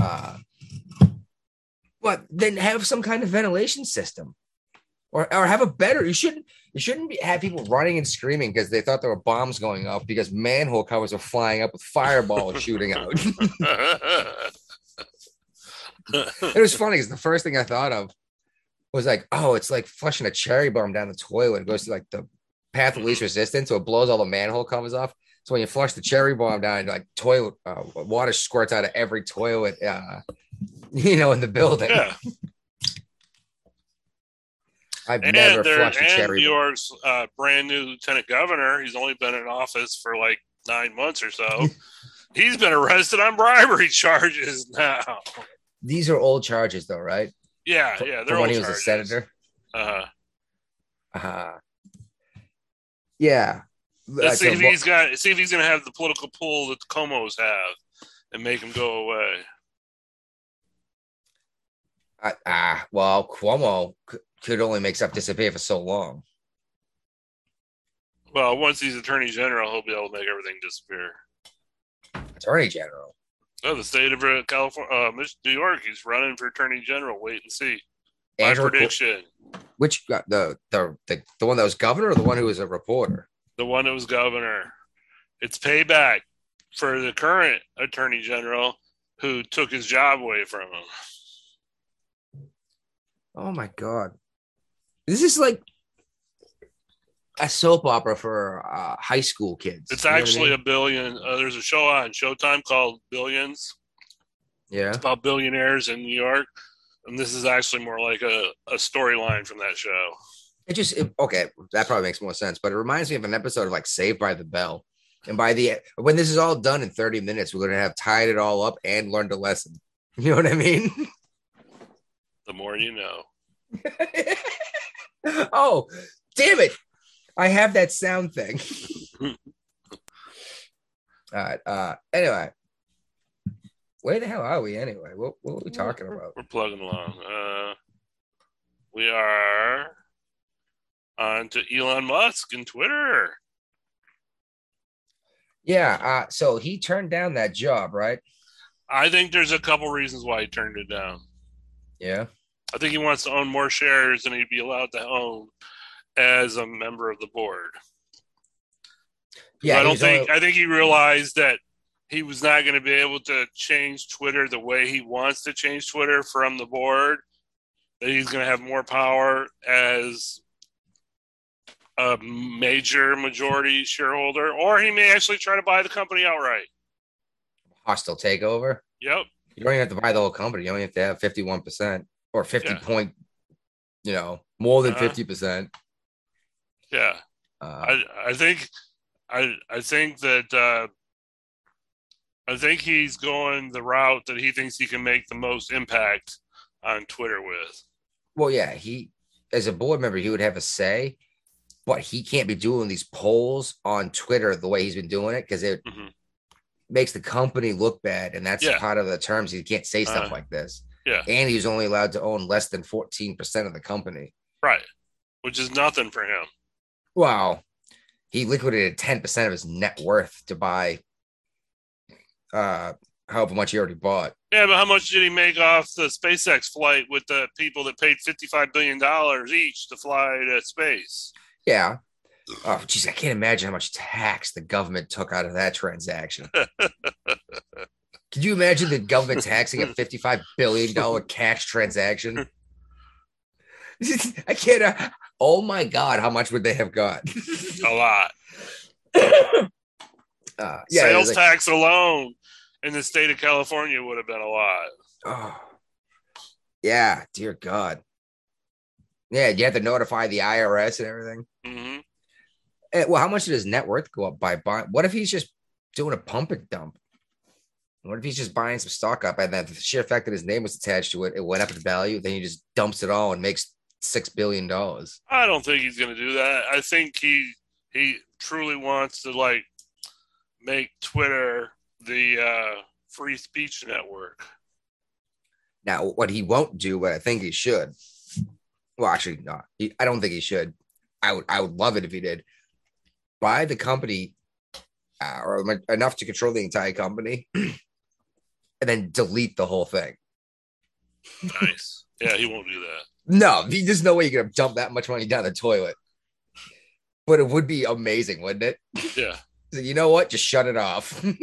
Uh, but then have some kind of ventilation system, or or have a better. You shouldn't you shouldn't be, have people running and screaming because they thought there were bombs going off because manhole covers are flying up with fireballs shooting out. [LAUGHS] it was funny because the first thing I thought of was like, oh, it's like flushing a cherry bomb down the toilet. It goes to like the path of least resistance, so it blows all the manhole covers off. So when you flush the cherry bomb down, like toilet uh, water squirts out of every toilet, uh, [LAUGHS] you know, in the building. yeah, I've and never flushed a cherry. New. York's uh, brand new lieutenant governor. He's only been in office for like nine months or so. [LAUGHS] He's been arrested on bribery [LAUGHS] charges now. These are old charges, though, right? Yeah, From- yeah, they're old charges when he was charges. a senator. Uh, Uh, yeah. Let's see if he's got. See if he's going to have the political pull that the Cuomos have, and make him go away. Ah, ah, well, Cuomo could only make stuff disappear for so long. Well, once he's Attorney General, he'll be able to make everything disappear. Attorney General. Oh, the state of uh, California, uh, New York, he's running for Attorney General. Wait and see. My Andrew prediction: Which uh, the, the the the one that was governor or the one who was a reporter? the one that was governor. It's payback for the current Attorney General who took his job away from him. Oh my god. This is like a soap opera for uh, high school kids. It's You know what I actually a billion. Uh, there's a show on Showtime called Billions. yeah. It's about billionaires in New York, and this is actually more like a, a storyline from that show. It just it, okay. That probably makes more sense. But it reminds me of an episode of like Saved by the Bell. And by the when this is all done in 30 minutes, we're gonna have tied it all up and learned a lesson. [LAUGHS] You know what I mean? The more you know. [LAUGHS] [LAUGHS] oh, damn it. I have that sound thing. [LAUGHS] all right. Uh anyway. Where the hell are we anyway? What, what are we talking about? We're plugging along. Uh, we are on to Elon Musk and Twitter. Yeah, uh, so he turned down that job, right? I think there's a couple reasons why he turned it down. Yeah. I think he wants to own more shares than he'd be allowed to own as a member of the board. Yeah, I don't think only- I think he realized that he was not going to be able to change Twitter the way he wants to change Twitter from the board. That he's going to have more power as a major majority shareholder, or he may actually try to buy the company outright. hostile takeover. Yep. You don't even have to buy the whole company. You only have to have 51% or 50 Yeah. point, you know, more than Uh-huh. 50%. Yeah. Uh, I I think I I think that uh, I think he's going the route that he thinks he can make the most impact on Twitter with. well, yeah, he, as a board member, he would have a say, but he can't be doing these polls on Twitter the way he's been doing it because it Mhm. makes the company look bad. And that's Yeah. part of the terms. He can't say stuff Uh, like this. Yeah. And he's only allowed to own less than 14% of the company. Right. Which is nothing for him. Wow. He liquidated 10% of his net worth to buy uh however much he already bought. Yeah, but how much did he make off the SpaceX flight with the people that paid fifty-five billion dollars each to fly to space? Yeah. Oh, geez, I can't imagine how much tax the government took out of that transaction. [LAUGHS] Could you imagine the government [LAUGHS] taxing a $55 billion cash transaction? [LAUGHS] [LAUGHS] I can't. Uh, oh my God, how much would they have got? A lot. [COUGHS] Uh, yeah, Sales like- tax alone in the state of California would have been a lot. Oh, yeah, dear God. Yeah, you have to notify the IRS and everything. hmm Eh, well, how much did his net worth go up by buying? What if he's just doing a pump and dump? What if he's just buying some stock up and then the sheer fact that his name was attached to it, it went up in value, then he just dumps it all and makes six billion dollars. I don't think he's going to do that. I think he he truly wants to like make Twitter the uh, free speech network. Now, what he won't do, but I think he should. Well, actually, not. he, I don't think he should. I would, I would love it if he did. Buy the company, uh, or enough to control the entire company, [CLEARS THROAT] and then delete the whole thing. Nice. yeah, he won't do that. No, he- there's no way you're gonna dump that much money down the toilet. But it would be amazing, wouldn't it? Yeah. So you know what? Just shut it off. [LAUGHS]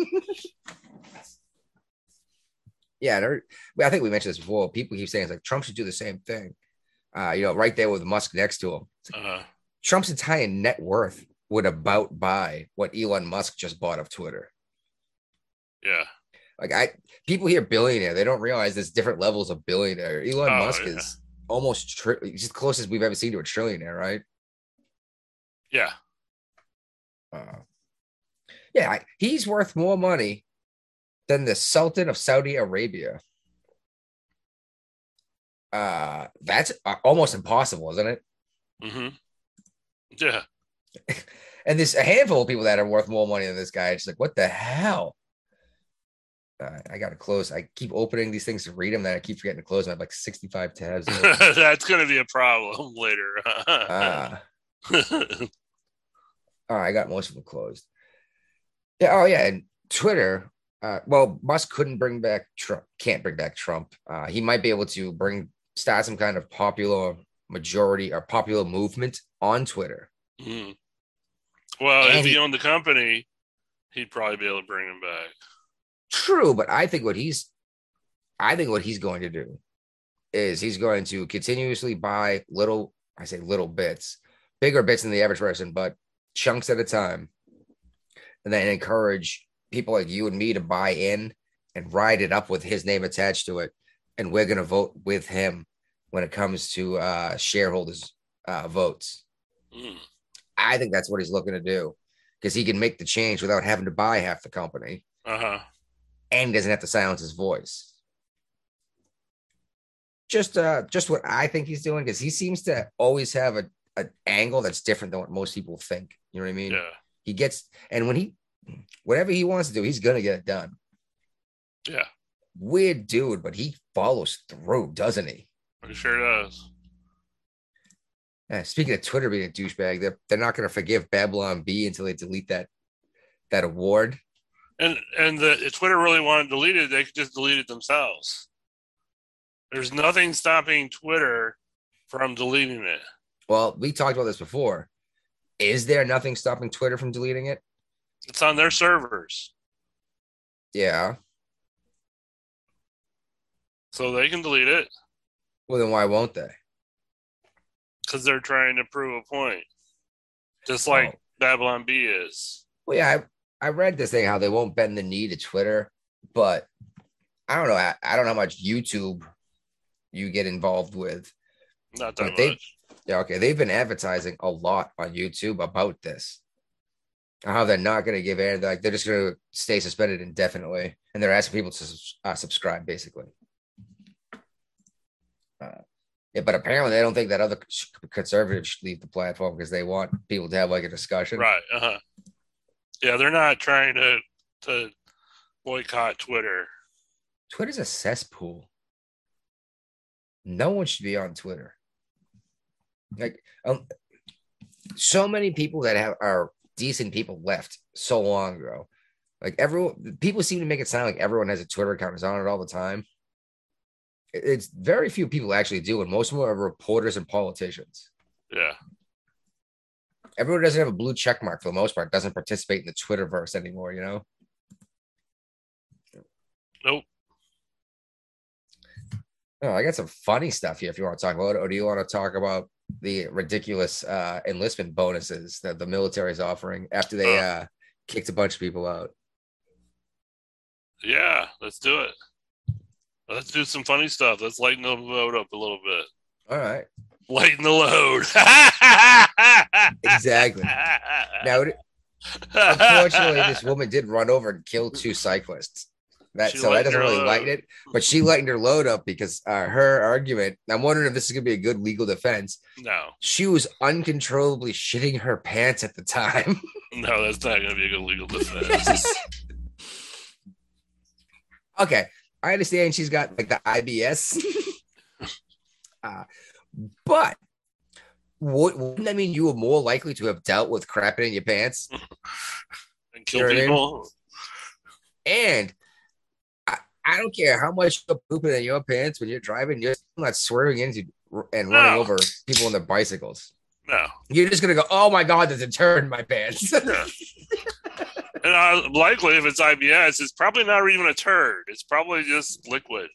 yeah, there- I think we mentioned this before. People keep saying it's like Trump should do the same thing. Uh, you know, right there with Musk next to him. Uh, Trump's entire net worth would about buy what Elon Musk just bought of Twitter. yeah. Like I, people hear billionaire, they don't realize there's different levels of billionaire. Elon Oh, Musk yeah. is almost tri- he's the closest we've ever seen to a trillionaire, right? Yeah. Uh, yeah, I- he's worth more money than the Sultan of Saudi Arabia. Uh, that's uh, almost impossible, isn't it? Mm-hmm. Yeah. [LAUGHS] And there's a handful of people that are worth more money than this guy. It's like, what the hell? Uh, I got to close. I keep opening these things to read them, then I keep forgetting to close them. I have like 65 tabs. [LAUGHS] That's going to be a problem [LAUGHS] later. Ah. [LAUGHS] All right, I got most of them closed. Yeah. Oh, yeah. And Twitter. Uh, well, Musk couldn't bring back Trump. Can't bring back Trump. Uh, he might be able to bring start some kind of popular majority or popular movement on Twitter. Mhm. Well, And if he he- owned the company, he'd probably be able to bring him back. True, but I think what he's, I think what he's going to do is he's going to continuously buy little, I say little bits, bigger bits than the average person, but chunks at a time, and then encourage people like you and me to buy in and ride it up with his name attached to it, and we're going to vote with him when it comes to uh, shareholders' uh, votes. Mm. I think that's what he's looking to do because he can make the change without having to buy half the company Uh huh. And he doesn't have to silence his voice. Just uh just what I think he's doing because he seems to always have a an angle that's different than what most people think. You know what I mean? Yeah. He gets and when he whatever he wants to do, he's gonna get it done. Yeah. Weird dude, but he follows through, doesn't he? He sure does. Yeah, speaking of Twitter being a douchebag, they're they're not gonna forgive Babylon Bee until they delete that that award. And and the if Twitter really wanted to delete it, they could just delete it themselves. There's nothing stopping Twitter from deleting it. Well, we talked about this before. Is there nothing stopping Twitter from deleting it? It's on their servers, Yeah. so they can delete it Well, then why won't they? because they're trying to prove a point, just like Oh. Babylon Bee is. Well, yeah, I, read this thing how they won't bend the knee to Twitter, but I don't know. I, I don't know how much YouTube you get involved with. Not that they, much. yeah, okay, they've been advertising a lot on YouTube about this. How they're not going to give air, like they're just going to stay suspended indefinitely, and they're asking people to uh, subscribe, basically. Uh, yeah, but apparently they don't think that other conservatives should leave the platform because they want people to have like a discussion. Right. Uh huh. Yeah, they're not trying to to boycott Twitter. Twitter's a cesspool. No one should be on Twitter. Like, um, so many people that have are decent people left so long ago. Like everyone, people seem to make it sound like everyone has a Twitter account is on it all the time. It's very few people actually do, and most of them are reporters and politicians. Yeah. Everyone doesn't have a blue check mark for the most part. Doesn't participate in the Twitterverse anymore. You know. Nope. Oh, I got some funny stuff here if you want to talk about it, or do you want to talk about the ridiculous uh, enlistment bonuses that the military is offering after they uh, kicked a bunch of people out? Yeah. Let's do it. Let's do some funny stuff. Let's lighten the load up a little bit. All right, Lighten the load. [LAUGHS] exactly. Now, unfortunately, this [LAUGHS] woman did run over and kill two cyclists. That She so that doesn't really lighten it, but she lightened her load up because uh, her argument. I'm wondering if this is gonna be a good legal defense. no, She was uncontrollably shitting her pants at the time. [LAUGHS] no, that's not going to be a good legal defense. okay, I understand she's got like the IBS, uh, but would, wouldn't that mean you were more likely to have dealt with crapping in your pants? [LAUGHS] and kill You know what I mean? And I, I don't care how much you're pooping in your pants when you're driving, you're still not swerving into and running No. over people on their bicycles. No. You're just gonna go, oh my god, there's a turd in my pants. Yeah. [LAUGHS] And uh, likely, if it's IBS, it's probably not even a turd. It's probably just liquid.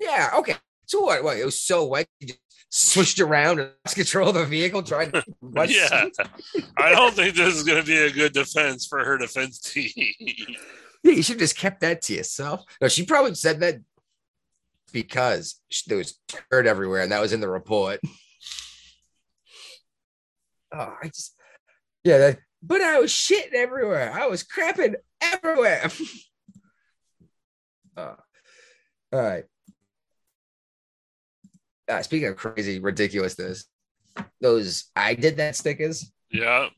yeah, okay. So what? What? It was so wet. You switched around and lost control of the vehicle, trying to? [LAUGHS] Yeah. I don't think this is going to be a good defense for her defense team. Yeah, you should have just kept that to yourself. No, she probably said that because there was turd everywhere, and that was in the report. Oh, I just, yeah, that, but I was shitting everywhere. I was crapping everywhere. [LAUGHS] Oh, all right. Uh, speaking of crazy ridiculousness, those I did that stickers. yeah.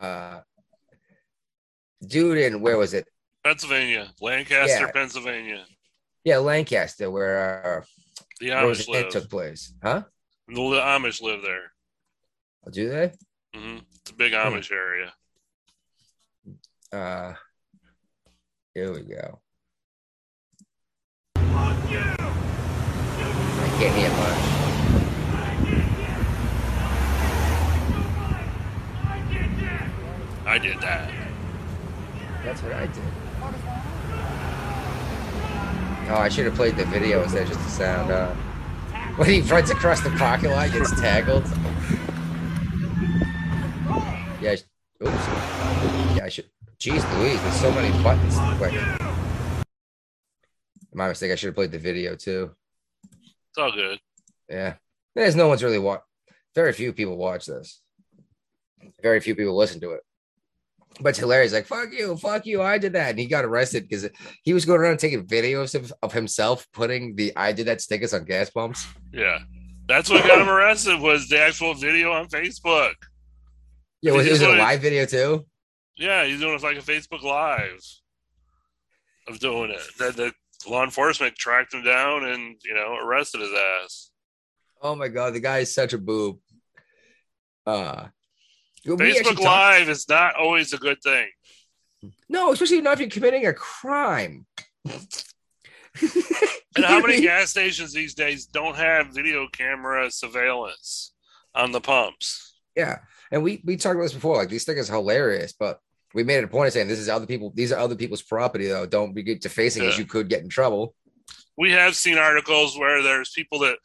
uh, dude in where was it? Pennsylvania, Lancaster, Yeah. Pennsylvania. Yeah, Lancaster, where uh, The Amish live. took place. Huh? The Amish live there. Do they? Mm-hmm. It's a big Hmm. Amish area. Uh, here we go. I can't hear much. I did that. That's what I did. Oh, I should have played the video instead of just the sound. Uh, when he runs across the parking lot, gets tackled. Yeah. I Oops. Yeah, I should. Jeez Louise, there's so many buttons to click. My mistake. I should have played the video too. It's all good. Yeah. There's no one's really watch. Very few people watch this. Very few people listen to it. But it's hilarious. Like, fuck you, fuck you. I did that. And he got arrested because he was going around taking videos of, of himself putting the I did that stickers on gas pumps. Yeah. That's what got him arrested was the actual video on Facebook. Yeah, was, was it a live video too? Yeah, he's doing it like a Facebook Live of doing it. That the law enforcement tracked him down and you know arrested his ass. Oh my god, the guy is such a boob. Uh Facebook Live is not always a good thing. No, especially not if you're committing a crime. [LAUGHS] And how many [LAUGHS] gas stations these days don't have video camera surveillance on the pumps? Yeah, and we we talked about this before. Like these things are hilarious, but we made it a point of saying this is other people. These are other people's property, though. Don't be defacing as Yeah. you could get in trouble. We have seen articles where there's people that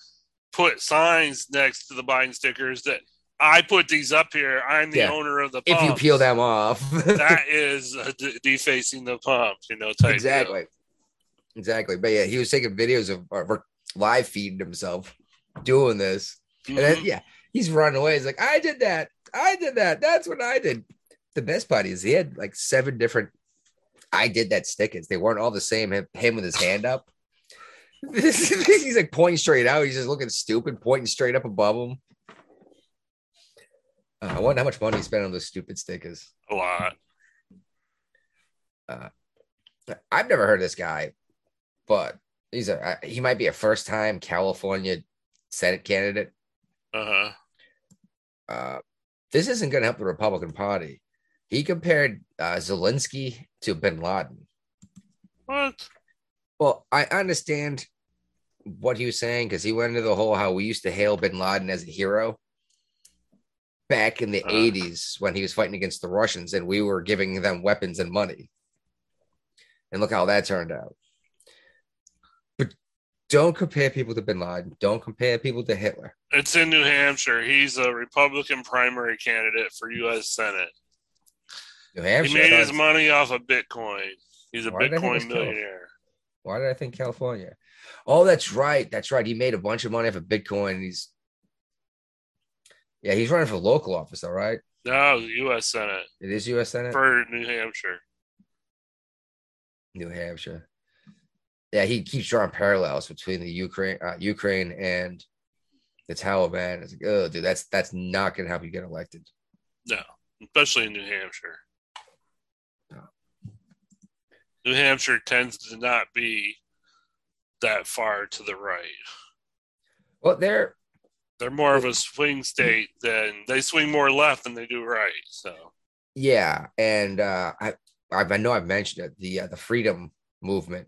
put signs next to the Biden stickers that I put these up here. I'm the Yeah. owner of the If you peel them off, [LAUGHS] that is de- defacing the pump, you know, type exactly, deal. exactly. But yeah, he was taking videos of or live feeding himself doing this, and then Mhm. yeah, he's running away. He's like, "I did that. I did that. That's what I did." The best part is he had like seven different "I did that" stickers. They weren't all the same. Him, him with his hand up. [LAUGHS] he's like pointing straight out. He's just looking stupid, pointing straight up above him. Uh, I wonder how much money he spent on those stupid stickers. A lot. Uh, I've never heard of this guy, but he's a uh, he might be a first time California Senate candidate. Uh huh. Uh, this isn't going to help the Republican Party. He compared uh, Zelensky to Bin Laden. What? Well, I understand what he was saying because he went into the whole how we used to hail Bin Laden as a hero back in the Uh. 80s when he was fighting against the Russians and we were giving them weapons and money. And look how that turned out. But don't compare people to Bin Laden. Don't compare people to Hitler. It's in New Hampshire. He's a Republican primary candidate for U.S. Senate. New Hampshire. he made his money off of Bitcoin. He's a Why did I think it was Bitcoin millionaire. Why did I think California? Oh, that's right. That's right. He made a bunch of money off of Bitcoin. He's yeah, he's running for local office, all right. No, U.S. Senate It is U.S. Senate, for New Hampshire. New Hampshire. Yeah, he keeps drawing parallels between the Ukraine, uh, Ukraine and the Taliban. It's like, oh, dude, that's that's not going to help you get elected. No, especially in New Hampshire. No. New Hampshire tends to not be that far to the right. Well, they're They're more of a swing state than they swing more left than they do right. So yeah, and uh, I I've, I know I've mentioned it. The uh, the freedom movement.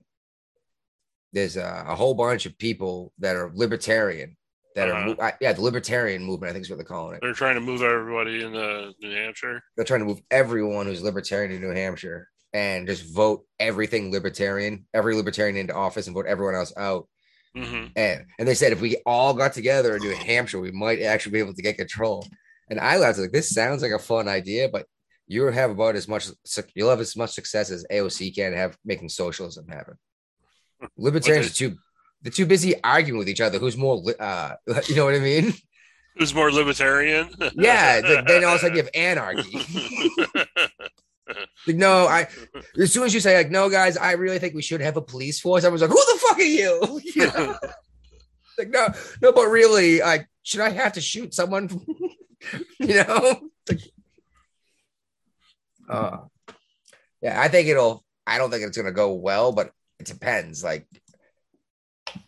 There's a, a whole bunch of people that are libertarian. That are Uh-huh. uh, yeah, the libertarian movement. I think is what they're calling it. they're trying to move everybody into New Hampshire. they're trying to move everyone who's libertarian in New Hampshire and just vote everything libertarian, every libertarian into office and vote everyone else out. hmm And and they said if we all got together in New Hampshire, we might actually be able to get control. And I laughed like this sounds like a fun idea, but you have about as much you'll have as much success as AOC can have making socialism happen. [LAUGHS] Libertarians are too they're too busy arguing with each other. Who's more, uh, [LAUGHS] you know what I mean? Who's more libertarian? Yeah, then all of a sudden you have anarchy. [LAUGHS] Like, no, I as soon as you say like, no, guys, I really think we should have a police force. Everyone's like, who the fuck are you? You [LAUGHS] know? like, no, no, but really, like, should I have to shoot someone? [LAUGHS] you know, Like, Uh, yeah, I think it'll. I don't think it's going to go well, but it depends. Like,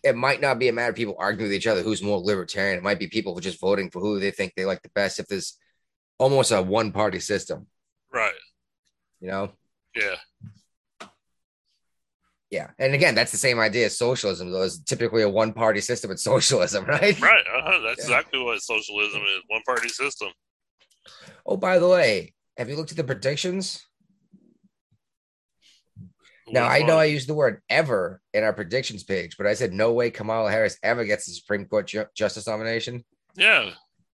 it might not be a matter of people arguing with each other who's more libertarian. It might be people who just voting for who they think they like the best. If there's almost a one party system, Right. You know. Yeah. Yeah, and again, that's the same idea as socialism. Though, it's typically a one party system. It's socialism, [LAUGHS] right? Right. Uh-huh. That's Yeah. exactly what socialism is. One party system. Oh, by the way, have you looked at the predictions? Now I know? I used the word ever in our predictions page, but I said no way Kamala Harris ever gets the Supreme Court ju- justice nomination. Yeah.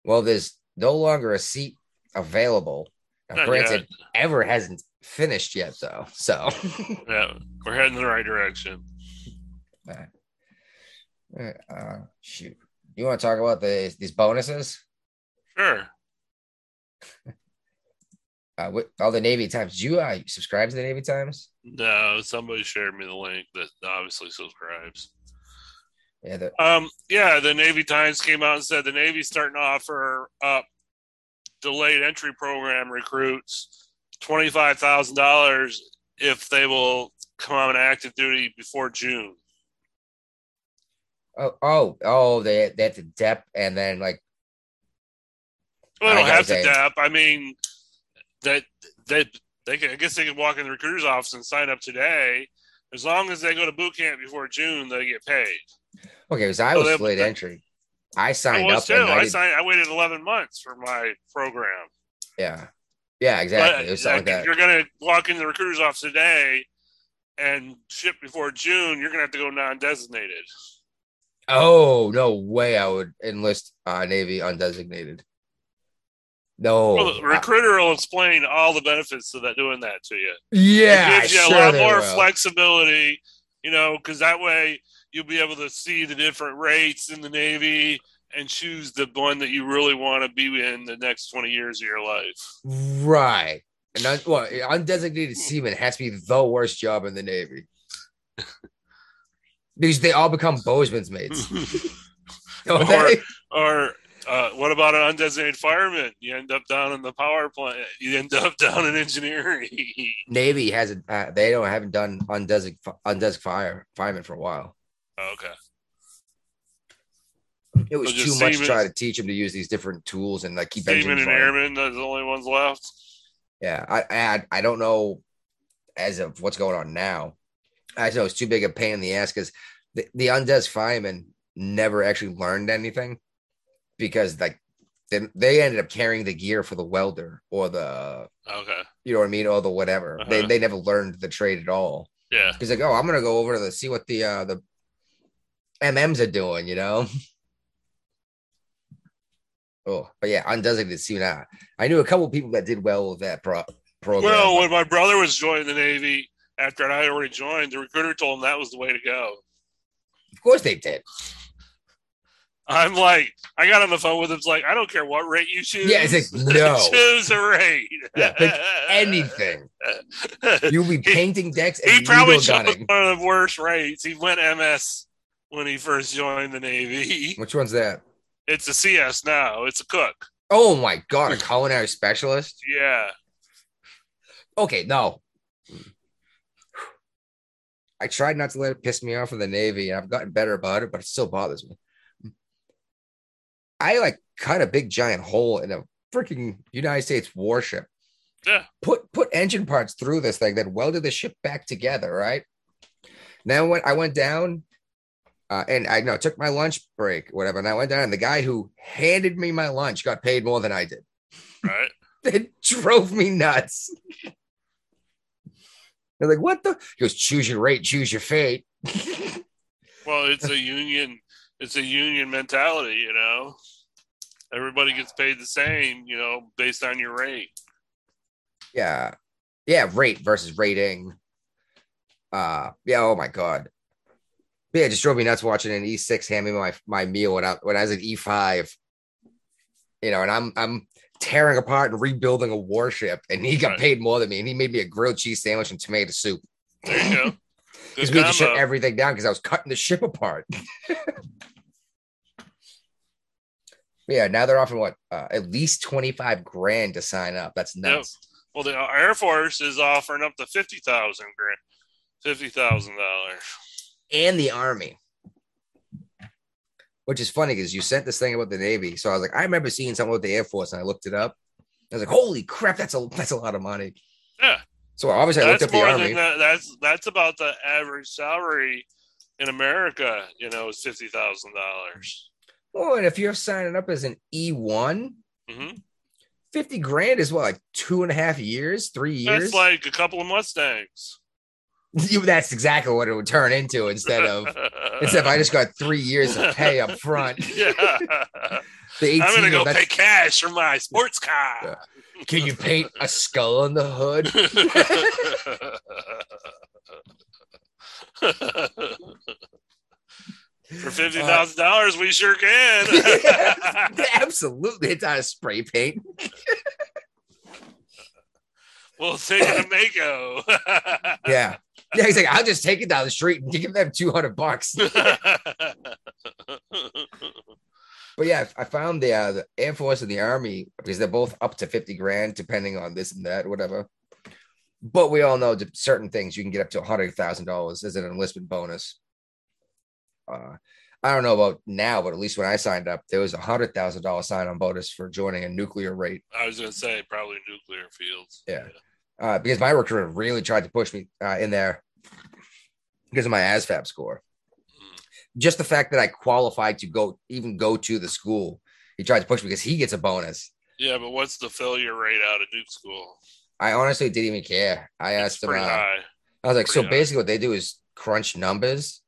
Well, there's no longer a seat available. Now, granted, ever hasn't finished yet, though. So, [LAUGHS] Yeah. We're heading in the right direction. uh, shoot, you want to talk about the these bonuses? Sure. [LAUGHS] Uh, with all the Navy Times. Did you uh, subscribe to the Navy Times? No, somebody shared me the link that obviously subscribes. Yeah, the, Um, yeah, the Navy Times came out and said the Navy's starting to offer up delayed entry program recruits twenty five thousand dollars if they will come on active duty before June. oh, oh, oh, they they have to dep and then like Well, I they don't have to DEP. I mean, that they they can, I guess they can walk in the recruiter's office and sign up today. As long as they go to boot camp before June, they get paid. okay, because I was delayed they- entry. I I signed was up too. I I signed. I waited eleven months for my program. yeah, yeah, exactly. But it was something like, like if you're gonna walk in the recruiter's office today and ship before June, you're gonna have to go non-designated. Oh no way! I would enlist uh, Navy undesignated. No, Well, the I- recruiter will explain all the benefits of that doing that to you. yeah, it gives you sure a lot more will. flexibility, you know, because that way you'll be able to see the different rates in the Navy and choose the one that you really want to be in the next 20 years of your life. Right. And un- well, undesignated seaman has to be the worst job in the Navy. Because they all become boatswain's mates. [LAUGHS] Or, they? or uh, what about an undesignated fireman? You end up down in the power plant. You end up [LAUGHS] down in engineering. [LAUGHS] Navy hasn't. Uh, they don't haven't done undesignated undesignated fire fireman for a while. okay. It was So too much to seamen- try to teach him to use these different tools and like keep engines and airmen are the only ones left. Yeah, I, I I don't know as of what's going on now. I know it's too big a pain in the ass because the, the undesk firemen never actually learned anything because like they, they ended up carrying the gear for the welder or the Okay. you know what I mean or the whatever. They Uh-huh. they never learned the trade at all. Yeah. Because like, oh, I'm gonna go over to the see what the uh the MMs are doing, you know. [LAUGHS] Oh, but yeah, undesignated seaman. I, I knew a couple people that did well with that pro- program. Well, when my brother was joining the Navy, after I had already joined, the recruiter told him that was the way to go. of course they did. I'm like, I got on the phone with him. It's like, I don't care what rate you choose. Yeah, it's like, no. [LAUGHS] choose a rate. [LAUGHS] Yeah, pick anything. [LAUGHS] You'll be painting decks he and probably chose gunning. one of the worst rates. He went MS when he first joined the Navy. Which one's that? It's a CS now. It's a cook. Oh my god, a culinary specialist. Yeah. Okay, no. I tried not to let it piss me off in the Navy, and I've gotten better about it, but it still bothers me. I like cut a big giant hole in a freaking United States warship. Yeah. Put put engine parts through this thing, then welded the ship back together, right? Now when I went down, uh, and I know took my lunch break, whatever, and I went down, and the guy who handed me my lunch got paid more than I did. Right. [LAUGHS] It drove me nuts. [LAUGHS] They're like, what the? He goes, choose your rate, choose your fate. [LAUGHS] Well, it's a union. It's a union mentality, you know. Everybody gets paid the same, you know, based on your rate. Yeah. Yeah, rate versus rating. Uh yeah, oh my god. But yeah, it just drove me nuts watching an E6 hand me my, my meal when I when I was an E5. You know, and I'm I'm tearing apart and rebuilding a warship, and he got Right. paid more than me, and he made me a grilled cheese sandwich and tomato soup. There you go. Because we had to shut everything down because I was cutting the ship apart. [LAUGHS] yeah, now they're offering what uh, at least 25 grand to sign up. That's nuts. Well, the Air Force is offering up to fifty thousand grand, fifty thousand dollars. And the army. Which is funny because you sent this thing about the Navy. So I was like, I remember seeing something with the Air Force and I looked it up. I was like, holy crap, that's a that's a lot of money. Yeah, So obviously I looked that's up the army. that. That's that's about the average salary in America. You know, is fifty thousand dollars. Oh, and if you're signing up as an E1, Mm-hmm. 50 grand is what, like two and a half years, three years? That's like a couple of Mustangs. You- that's exactly what it would turn into instead of instead of I just got three years of pay up front. [LAUGHS] yeah. The 18 I'm gonna go pay cash for my sports car. Can you paint a skull on the hood? [LAUGHS] For fifty thousand dollars, we sure can. [LAUGHS] Absolutely. It's out of spray paint. we'll take it to Mako. Yeah. Yeah, he's like, I'll just take it down the street and give them 200 bucks. [LAUGHS] But yeah, I found the, uh, the Air Force and the Army because they're both up to 50 grand, depending on this and that, whatever. But we all know that certain things you can get up to $100,000 as an enlistment bonus. Uh, I don't know about now, but at least when I signed up, there was a $100,000 sign on bonus for joining a nuclear rate. I was gonna say probably nuclear fields. Yeah. Uh, because my recruiter really tried to push me uh, in there because of my ASVAB score. Just the fact that I qualified to go, even go to the school, he tried to push me because he gets a bonus. Yeah, but what's the failure rate out of nuke school? I honestly didn't even care. I asked him. Pretty Uh. I was like, so high. basically, what they do is crunch numbers.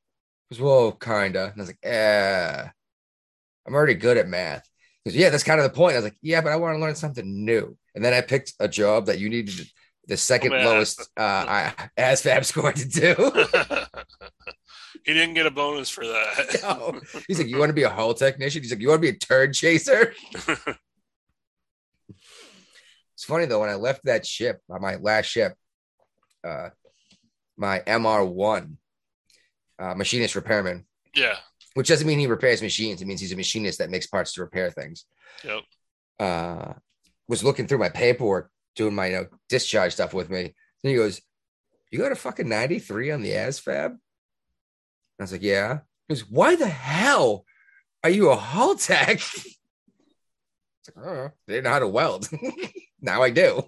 Goes, well, kinda. And I was like, eh, I'm already good at math. Goes, yeah, that's kind of the point. I was like, yeah, but I want to learn something new. And then I picked a job that you needed the second Math. lowest uh, I, score to do. [LAUGHS] he didn't get a bonus for that. [LAUGHS] No. He's like, you want to be a hull technician? He's like, you want to be a turd chaser? [LAUGHS] it's funny though, when I left that ship, my last ship, uh, my MR1, uh, machinist repairman, yeah. which doesn't mean he repairs machines. It means he's a machinist that makes parts to repair things. Yep. Uh, was looking through my paperwork, doing my you know, discharge stuff with me. And he goes, You got a fucking 93 on the ASVAB? I was like, Yeah. He goes, Why the hell are you a hull tech? Oh, [LAUGHS] I didn't know how to weld. [LAUGHS] now I do.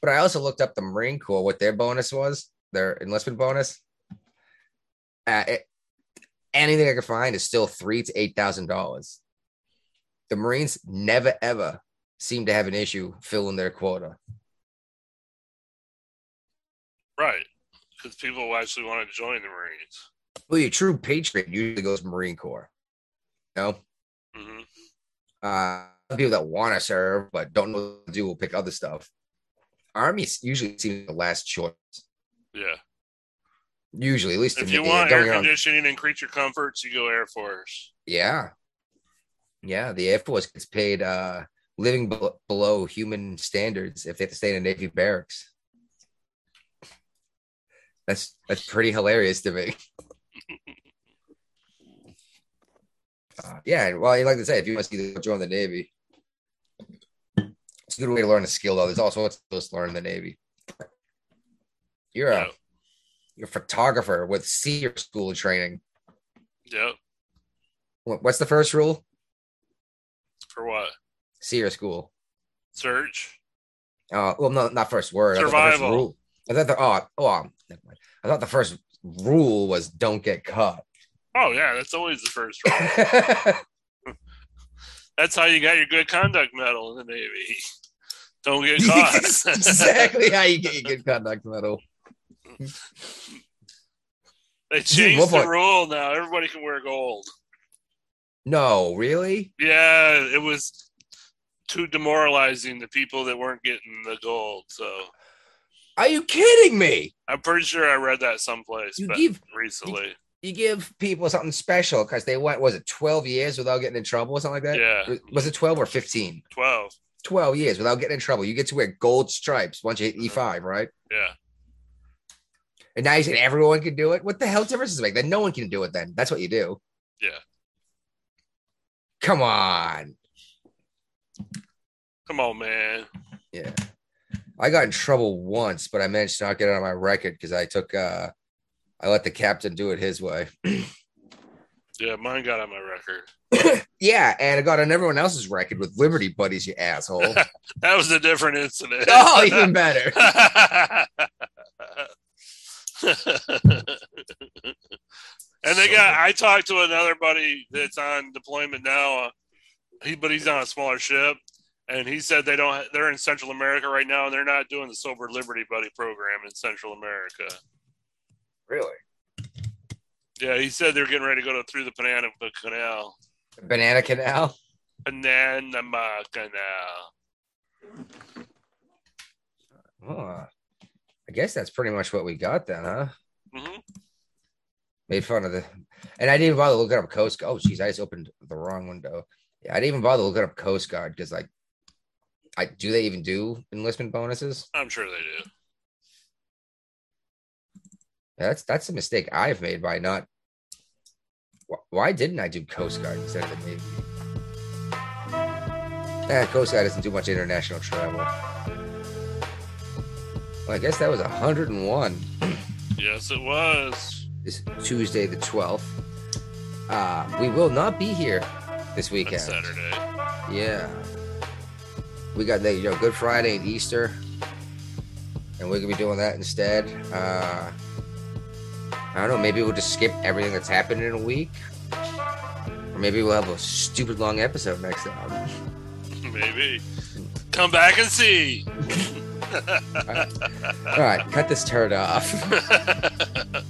But I also looked up the Marine Corps, what their bonus was, their enlistment bonus. Uh, it, anything I could find is still three to eight thousand dollars. The Marines never ever seem to have an issue filling their quota. Right. Because people actually want to join the Marines. Well, your true patriot usually goes Marine Corps. You know, hmm uh, people that want to serve but don't know what to do will pick other stuff. Army usually seems the last choice. Yeah. Usually, at least If you want air conditioning and creature comforts, you go Air Force. Yeah. Yeah. The Air Force gets paid uh living be- below human standards if they have to stay in a Navy barracks. That's that's pretty hilarious to me. [LAUGHS] Uh, yeah, well, you like I say, if you want to see the join the Navy, it's a good way to learn a skill. Though there's also what's supposed to learn in the Navy. You're a Yep. you're a photographer with senior school training. Yep. What- What's the first rule? For what? SERE school. Search. Uh, well, no, not first word. I thought the first Survival. rule. I thought the oh, oh, um, never mind. I thought the first rule was don't get caught. Oh yeah, that's always the first rule. [LAUGHS] That's how you got your good conduct medal in the Navy. [LAUGHS] Don't get [LAUGHS] caught. exactly how you get your good conduct medal. they Dude, changed what the point- rule now. Everybody can wear gold. No, really? Yeah, it was too demoralizing to people that weren't getting the gold. So Are you kidding me? I'm pretty sure I read that someplace You but give- recently. You give people something special because they went, was it 12 years without getting in trouble or something like that? Yeah. Was- it 12 or 15? Twelve. 12 years without getting in trouble. You get to wear gold stripes once you hit mm-hmm. E5, right? Yeah. And now you said everyone can do it. What the hell difference does it make? Then no one can do it. Then that's what you do. Yeah. Come on. Come on, man. Yeah. I got in trouble once, but I managed to not get it on my record because I took uh I let the captain do it his way. [CLEARS THROAT] Yeah, mine got on my record. [CLEARS THROAT] yeah, and it got on everyone else's record with Liberty Buddies, you asshole. [LAUGHS] That was a different incident. [LAUGHS] oh, even better. [LAUGHS] and they got. I talked to another buddy that's on deployment now. Uh, he, but he's on a smaller ship, and he said they don't. They're in Central America right now, and they're not doing the Sober Liberty Buddy program in Central America. Really? Yeah, he said they're getting ready to go to, through the Banana Canal. Banana Canal? Banana Canal. Oh, I guess that's pretty much what we got then, huh? hmm Made fun of the, and I didn't bother looking up Coast. Oh, geez, I just opened the wrong window. Yeah, I didn't even bother looking up Coast Guard because, like, I do they even do enlistment bonuses? I'm sure they do. That's that's a mistake I've made by not. wh- Why didn't I do Coast Guard instead of the Navy? Eh, Coast Guard doesn't do much international travel. Well, I guess that was 101. [CLEARS THROAT] Yes, it was. This Tuesday, the 12th. Uh, we will not be here this weekend. That's Saturday. Yeah. We got the you know Good Friday and Easter. And we're gonna be doing that instead. Uh I don't know, maybe we'll just skip everything that's happened in a week. Or maybe we'll have a stupid long episode next time. [LAUGHS] Maybe. Come back and see. [LAUGHS] All right, cut this turd off. [LAUGHS]